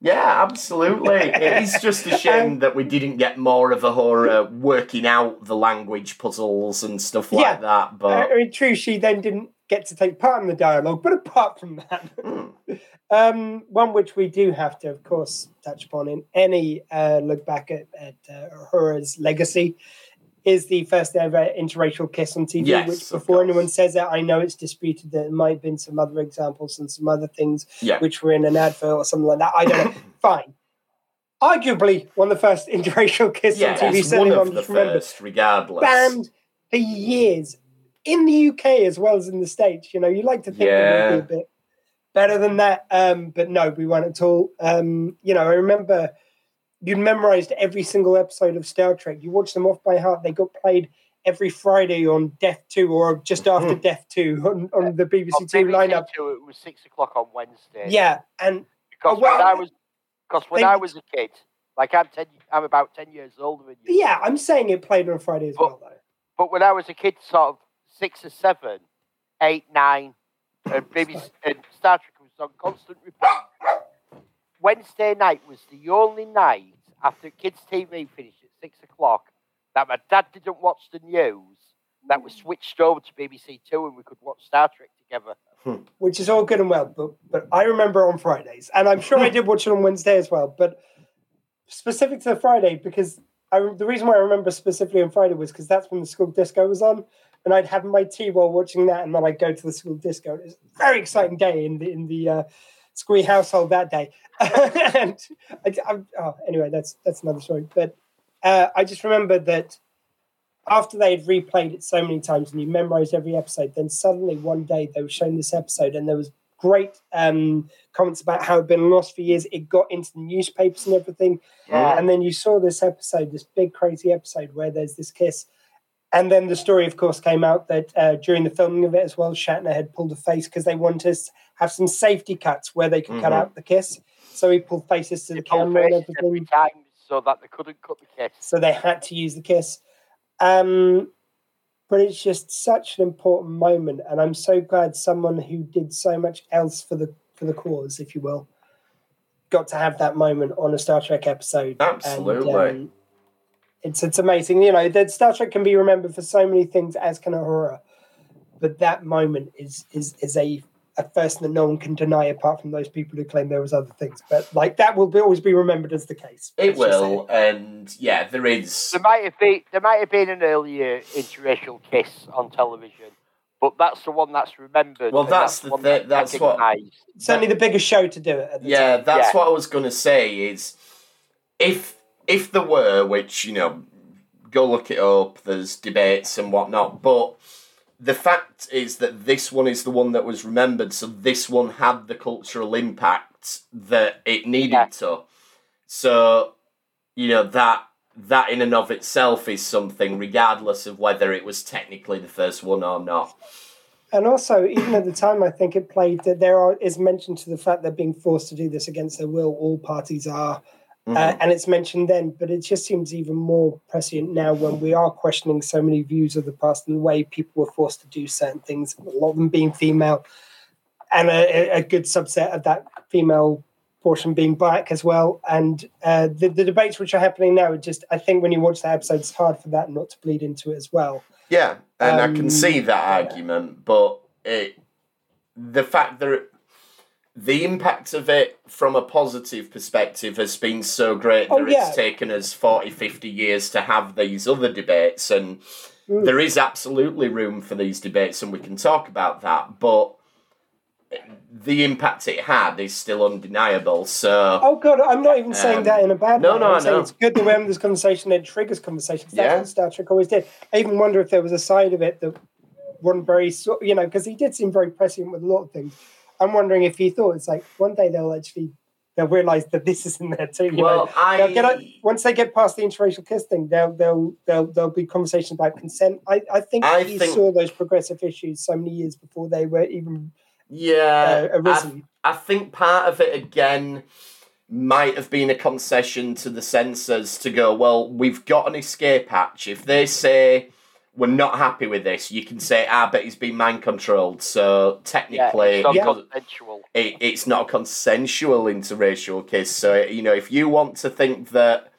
Yeah, absolutely. it is just a shame um, that we didn't get more of Uhura working out the language puzzles and stuff like Yeah. that. But uh, I mean, true, she then didn't get to take part in the dialogue, but apart from that, Mm. um, one which we do have to, of course, touch upon in any uh, look back at, at uh, Uhura's legacy is the first ever interracial kiss on TV. Yes, which, before anyone says it, I know it's disputed that there might have been some other examples and some other things yeah, which were in an advert or something like that. I don't know. Fine. Arguably, one of the first interracial kiss yeah, on TV. certainly one of the just remember first, regardless. banned for years in the UK as well as in the States. You know, you like to think Yeah. it would be a bit better than that, um, but no, we weren't at all. Um, you know, I remember you'd memorized every single episode of Star Trek. You watched them off by heart. They got played every Friday on Def II or just after Def II on, on the BBC On Two BBC lineup. Two, it was six o'clock on Wednesday. Yeah, and because Oh, well, when I was because when they- I was a kid, like I'm ten, I'm about ten years older than you. yeah, I'm saying it played on Friday as well, though. But when I was a kid, sort of six or seven, eight, nine, and maybe and Star Trek was on constant repeat. Wednesday night was the only night after kids' TV finished at six o'clock that my dad didn't watch the news. That was switched over to BBC Two, and we could watch Star Trek together. Hmm. which is all good and well, but but I remember on Fridays, and I'm sure I did watch it on Wednesday as well. But specific to the Friday because I, the reason why I remember specifically on Friday was because that's when the school disco was on, and I'd have my tea while watching that, and then I'd go to the school disco. It was a very exciting day in the in the uh, Squee household that day. and I, I, oh, anyway, that's that's another story. But uh, I just remember that after they had replayed it so many times and you memorized every episode, then suddenly one day they were showing this episode and there was great um, comments about how it had been lost for years. It got into the newspapers and everything. Yeah. And then you saw this episode, this big crazy episode where there's this kiss. And then the story, of course, came out that uh, during the filming of it as well, Shatner had pulled a face because they wanted to have some safety cuts where they could cut Mhm. out the kiss. So he pulled faces to the camera and every everything. so that they couldn't cut the kiss. So they had to use the kiss. Um, but it's just such an important moment, and I'm so glad someone who did so much else for the for the cause, if you will, got to have that moment on a Star Trek episode. And, Absolutely. um, it's it's amazing, you know. That Star Trek can be remembered for so many things, as can Uhura, but that moment is is is a a first that no one can deny, apart from those people who claim there was other things. But like that will be, always be remembered as the case. It Let's just say will, and yeah, there is. There might have been there might have been an earlier interracial kiss on television, but that's the one that's remembered. Well, and that's the one that's what- recognised. certainly the biggest show to do it. At the Yeah, time. that's Yeah. what I was going to say. Is if if there were, which you know, go look it up. There's debates and whatnot, but the fact is that this one is the one that was remembered. So this one had the cultural impact that it needed Yeah. to. So you know that that in and of itself is something, regardless of whether it was technically the first one or not. And also, even at the time, I think it played that there are, is mentioned to the fact they're being forced to do this against their will. All parties are, Mhm. uh, and it's mentioned then. But it just seems even more prescient now when we are questioning so many views of the past and the way people were forced to do certain things. A lot of them being female, and a, a good subset of that female portion being black as well. And uh, the, the debates which are happening now, are just I think when you watch the episode, it's hard for that not to bleed into it as well. Yeah, and I Um, can see that yeah. argument, but it, the fact that the impact of it from a positive perspective has been so great Oh, that yeah. it's taken us 40, 50 years to have these other debates, and Mm. there is absolutely room for these debates, and we can talk about that, but the impact it had is still undeniable, so. Oh god, I'm not even saying Um, that in a bad no, way. no, I'm saying know. it's good that we're having this conversation it triggers conversations. That's Yeah. what Star Trek always did. I even wonder if there was a side of it that Roddenberry saw, you know, because he did seem very prescient with a lot of things. I'm wondering if he thought it's like one day they'll actually they'll realise that this is in there too. Well, know? I. Get once they get past the interracial kiss thing, they'll they'll they'll there'll be conversations about consent. I, I think I he think- saw those progressive issues so many years before they were even yeah. uh, I. I think part of it again might have been a concession to the censors to go, well, we've got an escape hatch. If they say we're not happy with this, you can say, ah, but he's been mind controlled. So Yeah, technically, it's not consensual. it, it's not a consensual interracial kiss. So, you know, if you want to think that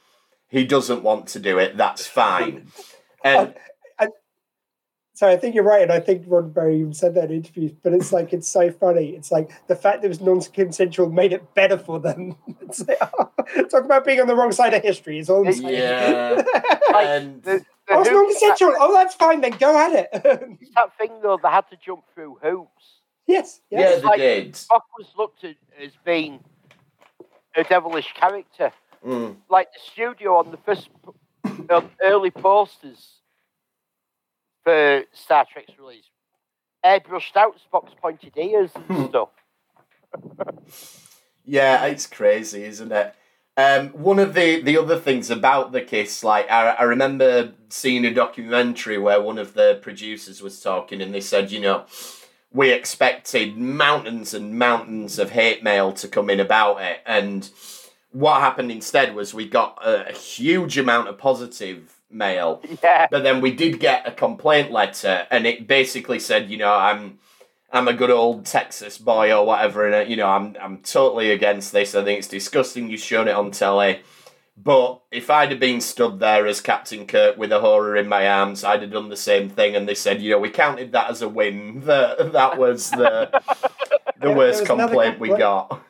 he doesn't want to do it, that's fine. And So I think you're right, and I think Rod Roddenberry even said that in interviews. But it's like it's so funny. It's like the fact that it was non-consensual made it better for them. It's like, oh, talk about being on the wrong side of history. Is all I'm saying. yeah, Like, and The, the oh, it's hoops- non-consensual. Oh, that's fine then. Go at it. That thing though, they had to jump through hoops. yes. yeah, Yes. they like- did. Spock was looked at as being a devilish character. Mm. Like the studio on the first um, early posters for Star Trek's release, airbrushed out Spock's pointed ears and Hmm. stuff. Yeah, it's crazy, isn't it? Um, one of the, the other things about the kiss, like I, I remember seeing a documentary where one of the producers was talking, and they said, you know, we expected mountains and mountains of hate mail to come in about it, and what happened instead was we got a, a huge amount of positive mail, Yeah, but then we did get a complaint letter, and it basically said, you know, I'm I'm a good old Texas boy or whatever, and uh, you know, I'm I'm totally against this. I think it's disgusting. You've shown it on telly. But if I'd have been stood there as Captain Kirk with Uhura in my arms, I'd have done the same thing. And they said, you know, we counted that as a win. That that was the the worst another complaint we got.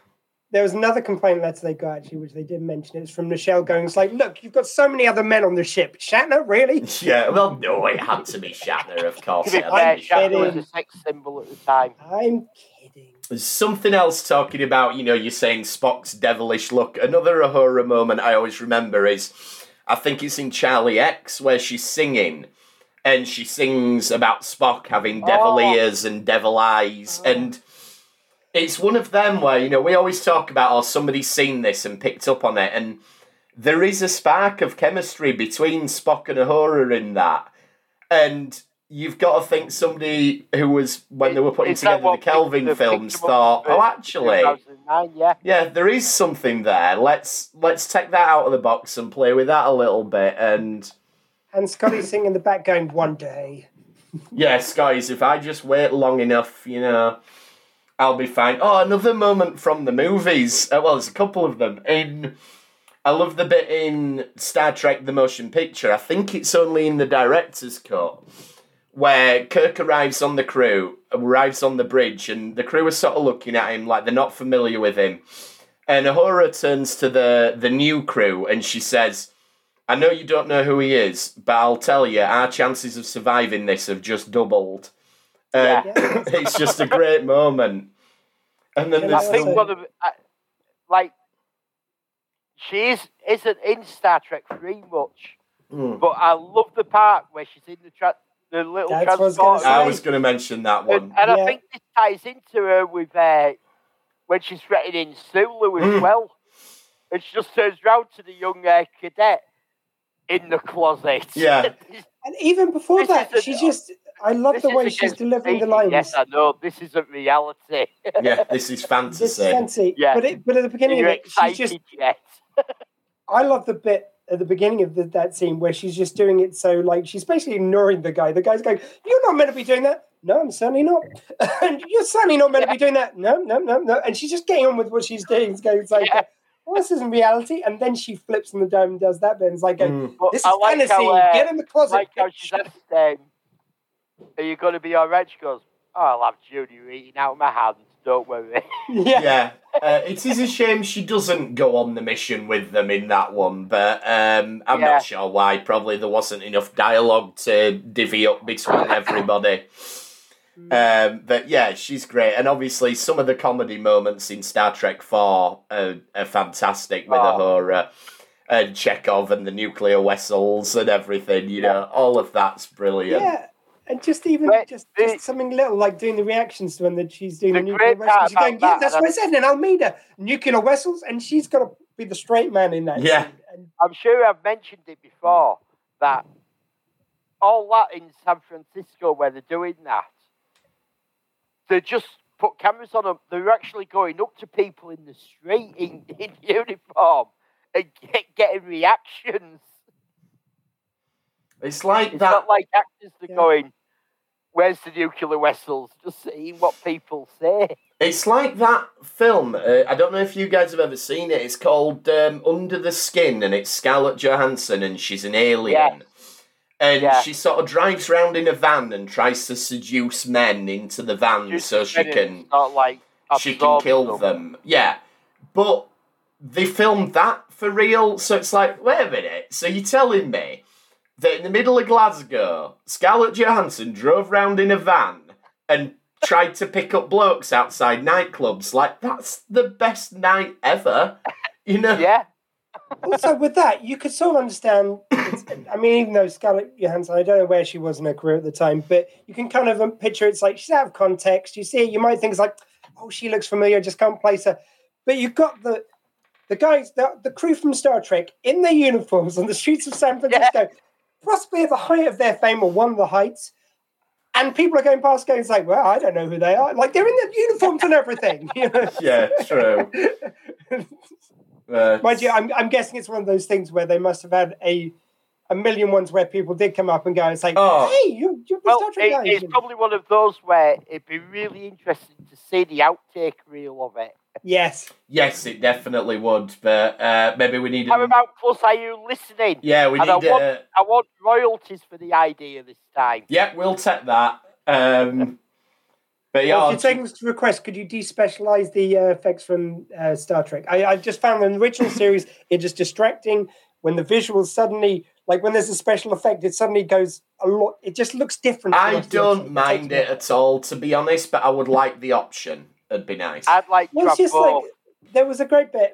There was another complaint letter they got actually, which they did mention. It was from Nichelle going, "It's like, look, you've got so many other men on the ship. Shatner, really? Yeah, well, no, it had to be Shatner, of course. To be it fair, Shatner was a sex symbol at the time. I'm kidding." There's something else talking about, you know, you're saying Spock's devilish look. Another Uhura moment I always remember is, I think it's in Charlie X where she's singing, and she sings about Spock having devil Oh. ears and devil eyes, and oh. It's one of them where you know we always talk about, oh, somebody's seen this and picked up on it, and there is a spark of chemistry between Spock and Uhura in that, and. You've got to think somebody who was when they were putting Is together the Kelvin picked- films thought, oh, actually, yeah. yeah, there is something there. Let's let's take that out of the box and play with that a little bit. And And Scotty's singing in the back, going, "One day." yes, guys, if I just wait long enough, you know, I'll be fine. Oh, another moment from the movies. Uh, well, there's a couple of them. In I love the bit in Star Trek: The Motion Picture. I think it's only in the director's cut where Kirk arrives on the crew, arrives on the bridge, and the crew are sort of looking at him like they're not familiar with him. And Uhura turns to the the new crew and she says, "I know you don't know who he is, but I'll tell you, our chances of surviving this have just doubled." And Yeah. it's just a great moment. And then Yeah, I there's think the, one of uh, like she is isn't in Star Trek three much, Hmm. but I love the part where she's in the tra- the little That's what I was gonna transporter. I was going to mention that one. and Yeah. I think this ties into her with uh, when she's threatening Sulu as Mm. well. And she just turns round to the young uh, cadet in the closet. Yeah. And even before This that, isn't- she's just. I love This the way she's delivering the lines. Yes, I know. This isn't reality. Yeah, this is This is fantasy. Yeah. But, it, but at the beginning you of it, she's just. yet? I love the bit at the beginning of the, that scene where she's just doing it so like she's basically ignoring the guy. The guy's going, "You're not meant to be doing that." No, I'm certainly not. and you're certainly not meant to be doing that. No, no, no, no. And she's just getting on with what she's doing. It's going, it's like, Yeah. well, this isn't reality. And then she flips on the dome and does that bit. And it's like, Mm. This is like fantasy. how, uh, Get in the closet. like how she's asked Are you going to be alright? She goes, Oh, I'll have Junior eating out of my hands. Don't worry. yeah. yeah, uh, it is a shame she doesn't go on the mission with them in that one, but um, I'm Yeah. not sure why. Probably there wasn't enough dialogue to divvy up between everybody. Um, but yeah, she's great, and obviously some of the comedy moments in Star Trek Four are, are fantastic with Oh. Uhura and Chekov and the nuclear vessels and everything. You know, all of that's brilliant. Yeah. And just even But just, the- just something little like doing the reactions to when that she's doing The the, nuclear great vessels. She's going, about yeah, that's and what I said in Alameda, nuclear vessels, and she's got to be the straight man in that. Yeah. And I'm sure I've mentioned it before that all that in San Francisco where they're doing that, they just put cameras on them. They're actually going up to people in the street in, in uniform and get, getting reactions. It's like It's that. not like actors that are Yeah. going, Where's the nuclear vessels? Just seeing what people say. It's like that film. Uh, I don't know if you guys have ever seen it. It's called um, Under the Skin, and it's Scarlett Johansson, and she's an alien. And Yeah. she sort of drives around in a van and tries to seduce men into the van Just so she can Not like she can kill them. Yeah, but they filmed that for real, so it's like, wait a minute. So you're telling me that in the middle of Glasgow, Scarlett Johansson drove round in a van and tried to pick up blokes outside nightclubs? Like that's the best night ever. You know? Yeah. also with that, you could sort of understand. I mean, even though Scarlett Johansson, I don't know where she was in her career at the time, but you can kind of um, picture it's like she's out of context. You see it, you might think it's like, oh, she looks familiar, just can't place her. But you've got the the guys, the, the crew from Star Trek in their uniforms on the streets of San Francisco, possibly at the height of their fame or one of the heights. And people are going past going, it's like, well, I don't know who they are. Like they're in their uniforms and everything. You know? Yeah, true. Uh, Mind you, I'm, I'm guessing it's one of those things where they must have had a a million ones where people did come up and go, it's like, Oh. hey, you, you're the Well, Star Trek it, guys. it's probably one of those where it'd be really interesting to see the outtake reel of it. Yes. yes, it definitely would, but uh, maybe we need. Paramount Plus, are you listening? Yeah, we And I need. want- Uh, I want royalties for the idea this time. Yeah, we'll take that. Um, But yeah, Well, if you're taking this to request, could you despecialize the uh, effects from uh, Star Trek? I, I just found in the original series it just distracting when the visuals suddenly, like when there's a special effect, it suddenly goes a lot. It just looks different. I rest of the don't mind it at all, to be honest. But I would like the option. It'd be nice. I'd like to Well, it's just both. like there was a great bit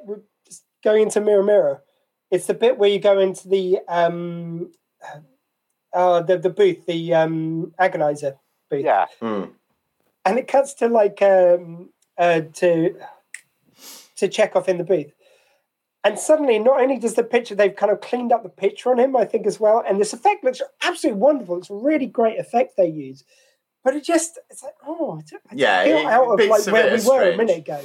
going into Mirror Mirror. It's the bit where you go into the um, uh, the the booth, the um, agonizer booth, yeah. Hmm. and it cuts to like um, uh, to to Chekov in the booth. And suddenly, not only does the picture, they've kind of cleaned up the picture on him, I think, as well. And this effect looks absolutely wonderful. It's a really great effect they use. But it just, it's like, oh, it's, it's Yeah, feel it- out of like of where we are were a minute ago.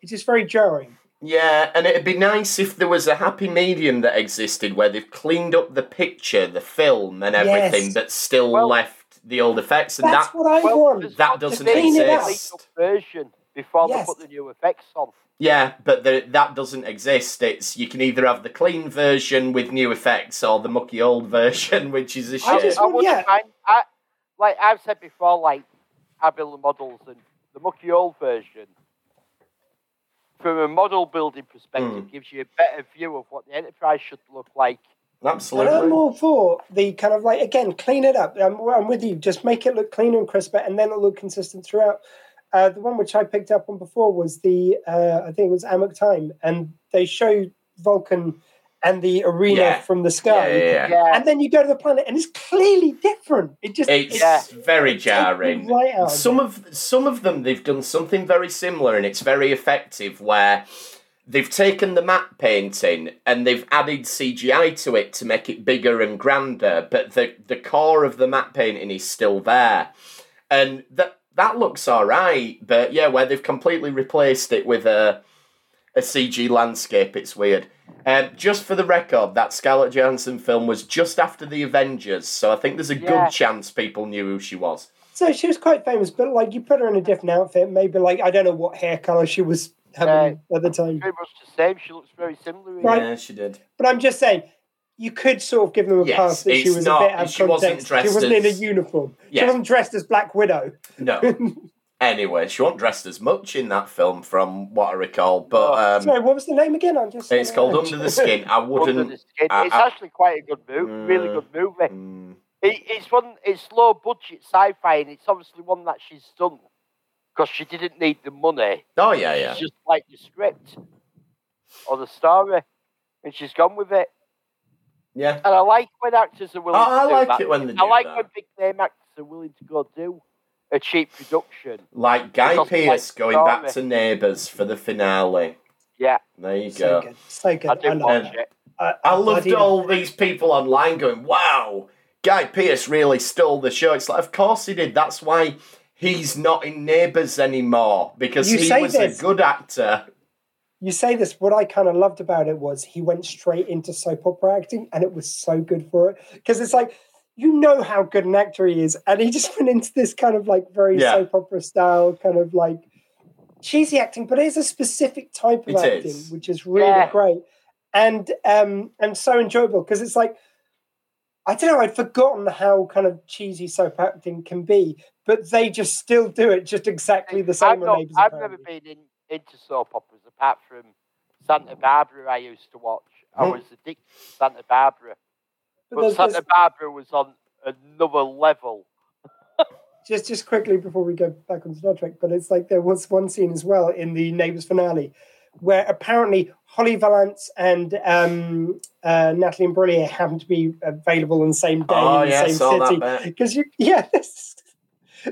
It's just very jarring. Yeah, and it'd be nice if there was a happy medium that existed where they've cleaned up the picture, the film, and everything, Yes. but still Well- left the old effects. And That's that what I Well, want. that doesn't be clean it a up. exist. version before Yes. they put the new effects on. Yeah, but the, that doesn't exist. It's you can either have the clean version with new effects or the mucky old version, which is a I shit. just I want- wouldn't yeah. mind. I, like I've said before, like I build the models and the mucky old version, from a model building perspective, gives you a better view of what the Enterprise should look like. And I'm Absolutely. all for the kind of like again clean it up. I'm, I'm with you. Just make it look cleaner and crisper, and then it'll look consistent throughout. Uh, the one which I picked up on before was the uh, I think it was Amok Time, and they show Vulcan and the arena Yeah. from the sky, Yeah, yeah, yeah. Yeah, and then you go to the planet, and it's clearly different. It just It's Yeah. very jarring. Right out Some it. of some of them they've done something very similar and it's very effective where they've taken the map painting and they've added CGI to it to make it bigger and grander, but the the core of the map painting is still there. And that that looks alright, but yeah, where they've completely replaced it with a a CG landscape, it's weird. Um, just for the record, that Scarlett Johansson film was just after the Avengers, so I think there's a Yeah. good chance people knew who she was. So she was quite famous, but like you put her in a different outfit, maybe like I don't know what hair color she was having at the time. pretty much the same. She looks very similar. Right. Yeah, she did. But I'm just saying, you could sort of give them a Yes, pass that she was not- a bit out of she wasn't context. dressed she wasn't in a as- uniform. She wasn't dressed as Black Widow. No. anyway, she wasn't dressed as much in that film, from what I recall. But um, Sorry, what was the name again? I'm just. it's called Under the Skin. I wouldn't. the skin. I- it's I- actually quite a good movie. Really Mm. good movie. Mm, It, it's one. It's low budget sci-fi, and it's obviously one that she's done because she didn't need the money. Oh yeah, yeah. It's just like the script or the story, and she's gone with it. Yeah. And I like when actors are willing. Oh, to I do like that. it when they I do like that. when big name actors are willing to go do a cheap production. Like Guy Because, like, Pearce going back to Neighbours for the finale. Yeah, There you So go. good. So good. I did love watch it. it. I, I loved bloody- all these people online going, "Wow, Guy Pearce really stole the show." It's like, of course he did. That's why he's not in Neighbours anymore because You he say was this. a good actor. You say this. What I kind of loved about it was he went straight into soap opera acting, and it was so good for it because it's like you know how good an actor he is, and he just went into this kind of like very Yeah. soap opera style, kind of like cheesy acting, but it's a specific type of It acting, is. which is really Yeah. great and um and so enjoyable because it's like I don't know, I'd forgotten how kind of cheesy soap acting can be, but they just still do it just exactly the same I've, not, Neighbours. I've never been in, into soap operas apart from Santa Barbara. I used to watch. I Hmm. was addicted to Santa Barbara, But but Santa there's- Barbara was on another level. just just quickly before we go back on Star Trek, but it's like there was one scene as well in the Neighbours finale where apparently Holly Valance and um, uh, Natalie Imbruglia happened to be available on the same day Oh in the yeah, same saw city. because you yeah this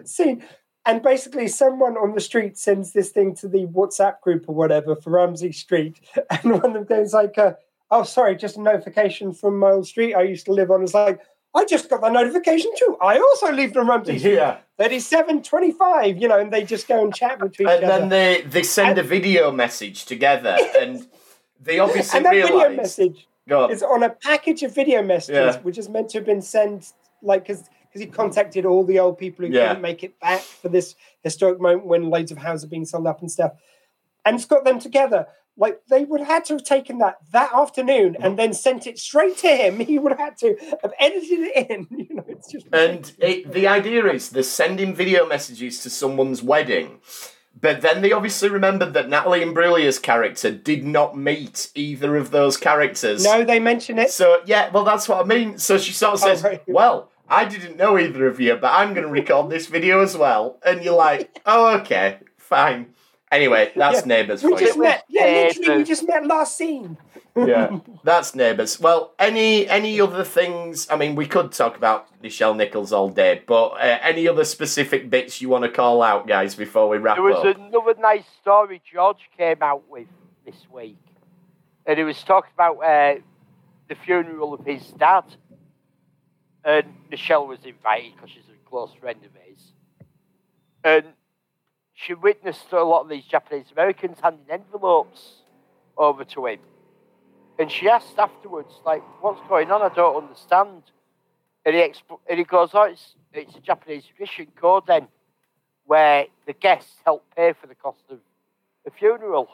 scene. And basically someone on the street sends this thing to the WhatsApp group or whatever for Ramsay Street. And one of them goes like uh, oh sorry just a notification from my old street I used to live on it's like I just got the notification too I also lived on Ramsay Street Yeah. 3725 you know and they just go and chat with each other. And then they they send a video message together, and they obviously and that video message on. is on a package of video messages Yeah. which is meant to have been sent like because he contacted all the old people who Yeah. couldn't make it back for this historic moment when loads of houses are being sold up and stuff and it's got them together Like they would have had to have taken that that afternoon and mm. then sent it straight to him. He would have had to have edited it in. You know, it's just And it, the idea is they're sending video messages to someone's wedding, but then they obviously remembered that Natalie Imbruglia's character did not meet either of those characters. no, they mention it. So yeah, well that's what I mean. So she sort of Oh, says, right. "Well, I didn't know either of you, but I'm going to record this video as well." And you're like, "Oh, okay, fine." Anyway, that's Yeah. neighbours We just you. met. Yeah, literally, we just met last scene. Yeah, that's neighbours. Well, any any other things? I mean, we could talk about Nichelle Nichols all day, but uh, any other specific bits you want to call out, guys, before we wrap up? There was up? another nice story George came out with this week, and he was talking about uh, the funeral of his dad. And Nichelle was invited because she's a close friend of his. And she witnessed a lot of these Japanese Americans handing envelopes over to him. And she asked afterwards, like, what's going on? I don't understand. And he, exp- and he goes, oh, it's, it's a Japanese tradition koden where the guests help pay for the cost of the funeral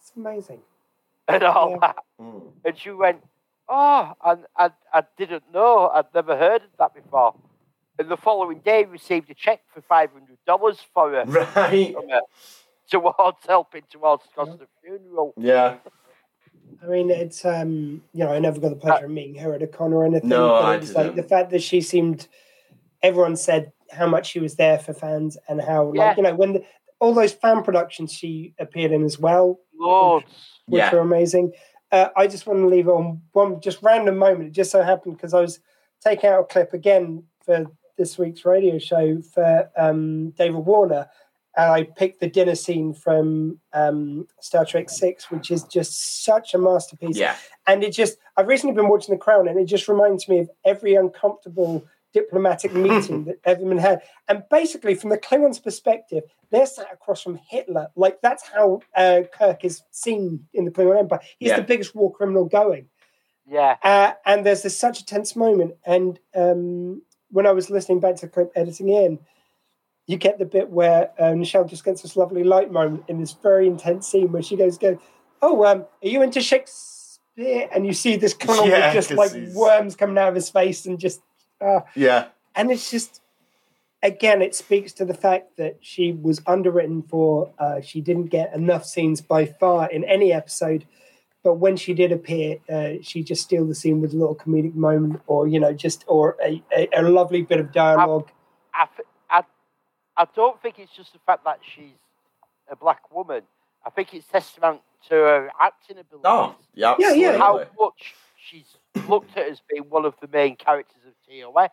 It's amazing. and all Yeah. that. Mm. And she went, Oh, and I, I didn't know. I'd never heard of that before. And the following day, received a check for $500 for her Right? from her towards helping towards the cost of the funeral. Yeah. I mean, it's um, you know, I never got the pleasure of meeting her at a con or anything. No, but I it was like the fact that she seemed. Everyone said how much she was there for fans and how, Yeah. like, you know, when the, all those fan productions she appeared in as well, Loads. which Yeah. were amazing. Uh, I just want to leave it on one just random moment. It just so happened because I was taking out a clip again for this week's radio show for um, David Warner, and I picked the dinner scene from um, Star Trek Six, which is just such a masterpiece. Yeah. And it just, I've recently been watching The Crown, and it just reminds me of every uncomfortable diplomatic meeting that Everman had. And basically, from the Klingons' perspective, they're sat across from Hitler. Like, that's how uh, Kirk is seen in the Klingon Empire. He's Yeah. the biggest war criminal going. Yeah. Uh, and there's this such a tense moment. And um, when I was listening back to the clip, editing in, you get the bit where uh, Nichelle just gets this lovely light moment in this very intense scene where she goes, "Go, oh, um, are you into Shakespeare?" And you see this clown Yeah, with just like he's- worms coming out of his face, and just, uh, Yeah. and it's just, again, it speaks to the fact that she was underwritten for. Uh, she didn't get enough scenes by far in any episode but when she did appear, uh, she just steal the scene with a little comedic moment, or you know, just or a, a, a lovely bit of dialogue. I, th- I, I don't think it's just the fact that she's a black woman. I think it's testament to her acting ability. Oh, yeah. Yeah, yeah. How much she's looked at as being one of the main characters of TOS.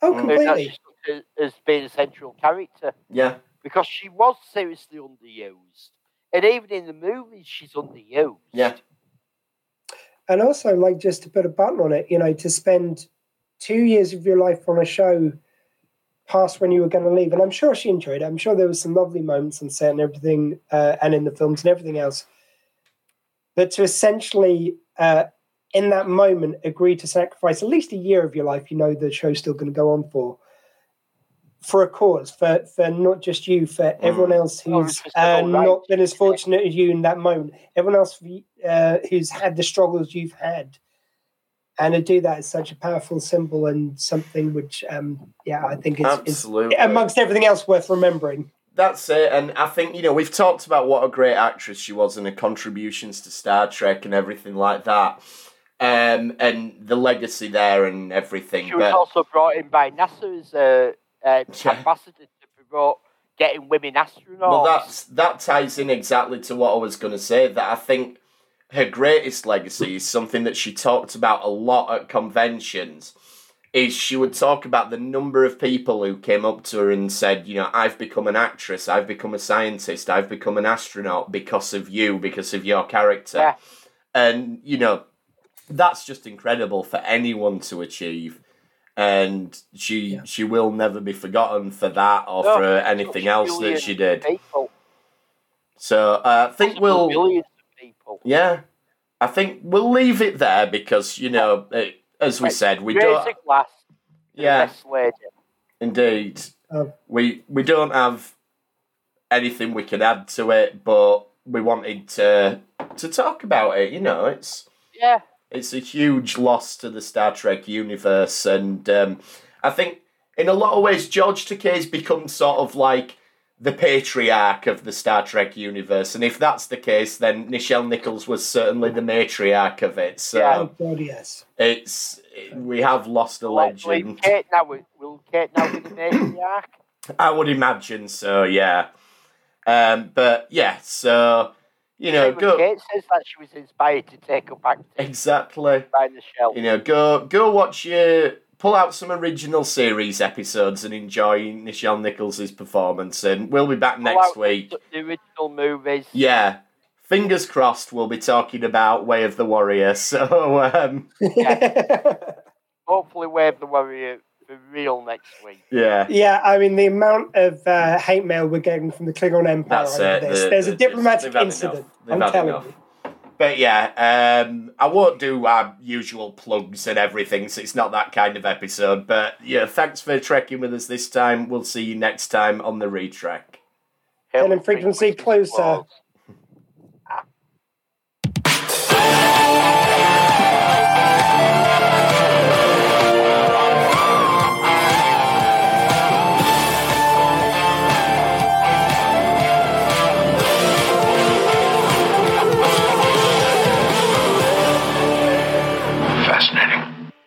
Oh, Mm. Completely. she's as being a central character Yeah. because she was seriously underused. And even in the movies, she's underused. Yeah. And also, like, just to put a button on it, you know, to spend two years of your life on a show past when you were going to leave, and I'm sure she enjoyed it. I'm sure there was some lovely moments on set and everything, uh, and in the films and everything else. But to essentially, uh, in that moment, agree to sacrifice at least a year of your life, you know, the show's still going to go on for, for a cause, for for not just you, for everyone else who's uh, not been as fortunate as you in that moment, everyone else uh, who's had the struggles you've had. And to do that is such a powerful symbol and something which, um, yeah, I think it's, it's Absolutely. amongst everything else worth remembering. That's it, and I think you know we've talked about what a great actress she was and her contributions to Star Trek and everything like that, um, and the legacy there and everything. She was but also brought in by NASA as a uh, Yeah. ambassador to promote getting women astronauts. well, that's that ties in exactly to what I was going to say. That I think her greatest legacy is something that she talked about a lot at conventions. Is she would talk about the number of people who came up to her and said, you know, I've become an actress, I've become a scientist, I've become an astronaut because of you, because of your character. Yeah. And, you know, that's just incredible for anyone to achieve. And she she will never be forgotten for that or No, for anything else that she did. People, So uh, I think we'll people. yeah, I think we'll leave it there because you know, it, as we Right. said, we don't. glass. Yeah, indeed, Um, we we don't have anything we can add to it, but we wanted to to talk about it. You know, it's Yeah. It's a huge loss to the Star Trek universe, and um, I think in a lot of ways George Takei's become sort of like the patriarch of the Star Trek universe, and if that's the case, then Nichelle Nichols was certainly the matriarch of it. So Yeah. Oh God, yes. it's we have lost a Hopefully legend. Kate now will, will Kate now be the matriarch? I would imagine so. Yeah, um, but yeah, so you know, go Kate says that she was inspired to take up acting exactly. by the you know, go go watch your pull out some original series episodes and enjoy Nichelle Nichols' performance. And we'll be back next out week. The original movies. Yeah. Fingers crossed we'll be talking about Way of the Warrior. So um yeah. Hopefully, Way of the Warrior for real next week. yeah. yeah, I mean the amount of uh, hate mail we're getting from the Klingon Empire That's over it. this. The- There's the- a diplomatic they've incident. enough. They've I'm telling enough. you. But yeah, um I won't do our usual plugs and everything, so it's not that kind of episode. But yeah, thanks for trekking with us this time. We'll see you next time on the retrack. Hailing frequency closer. close.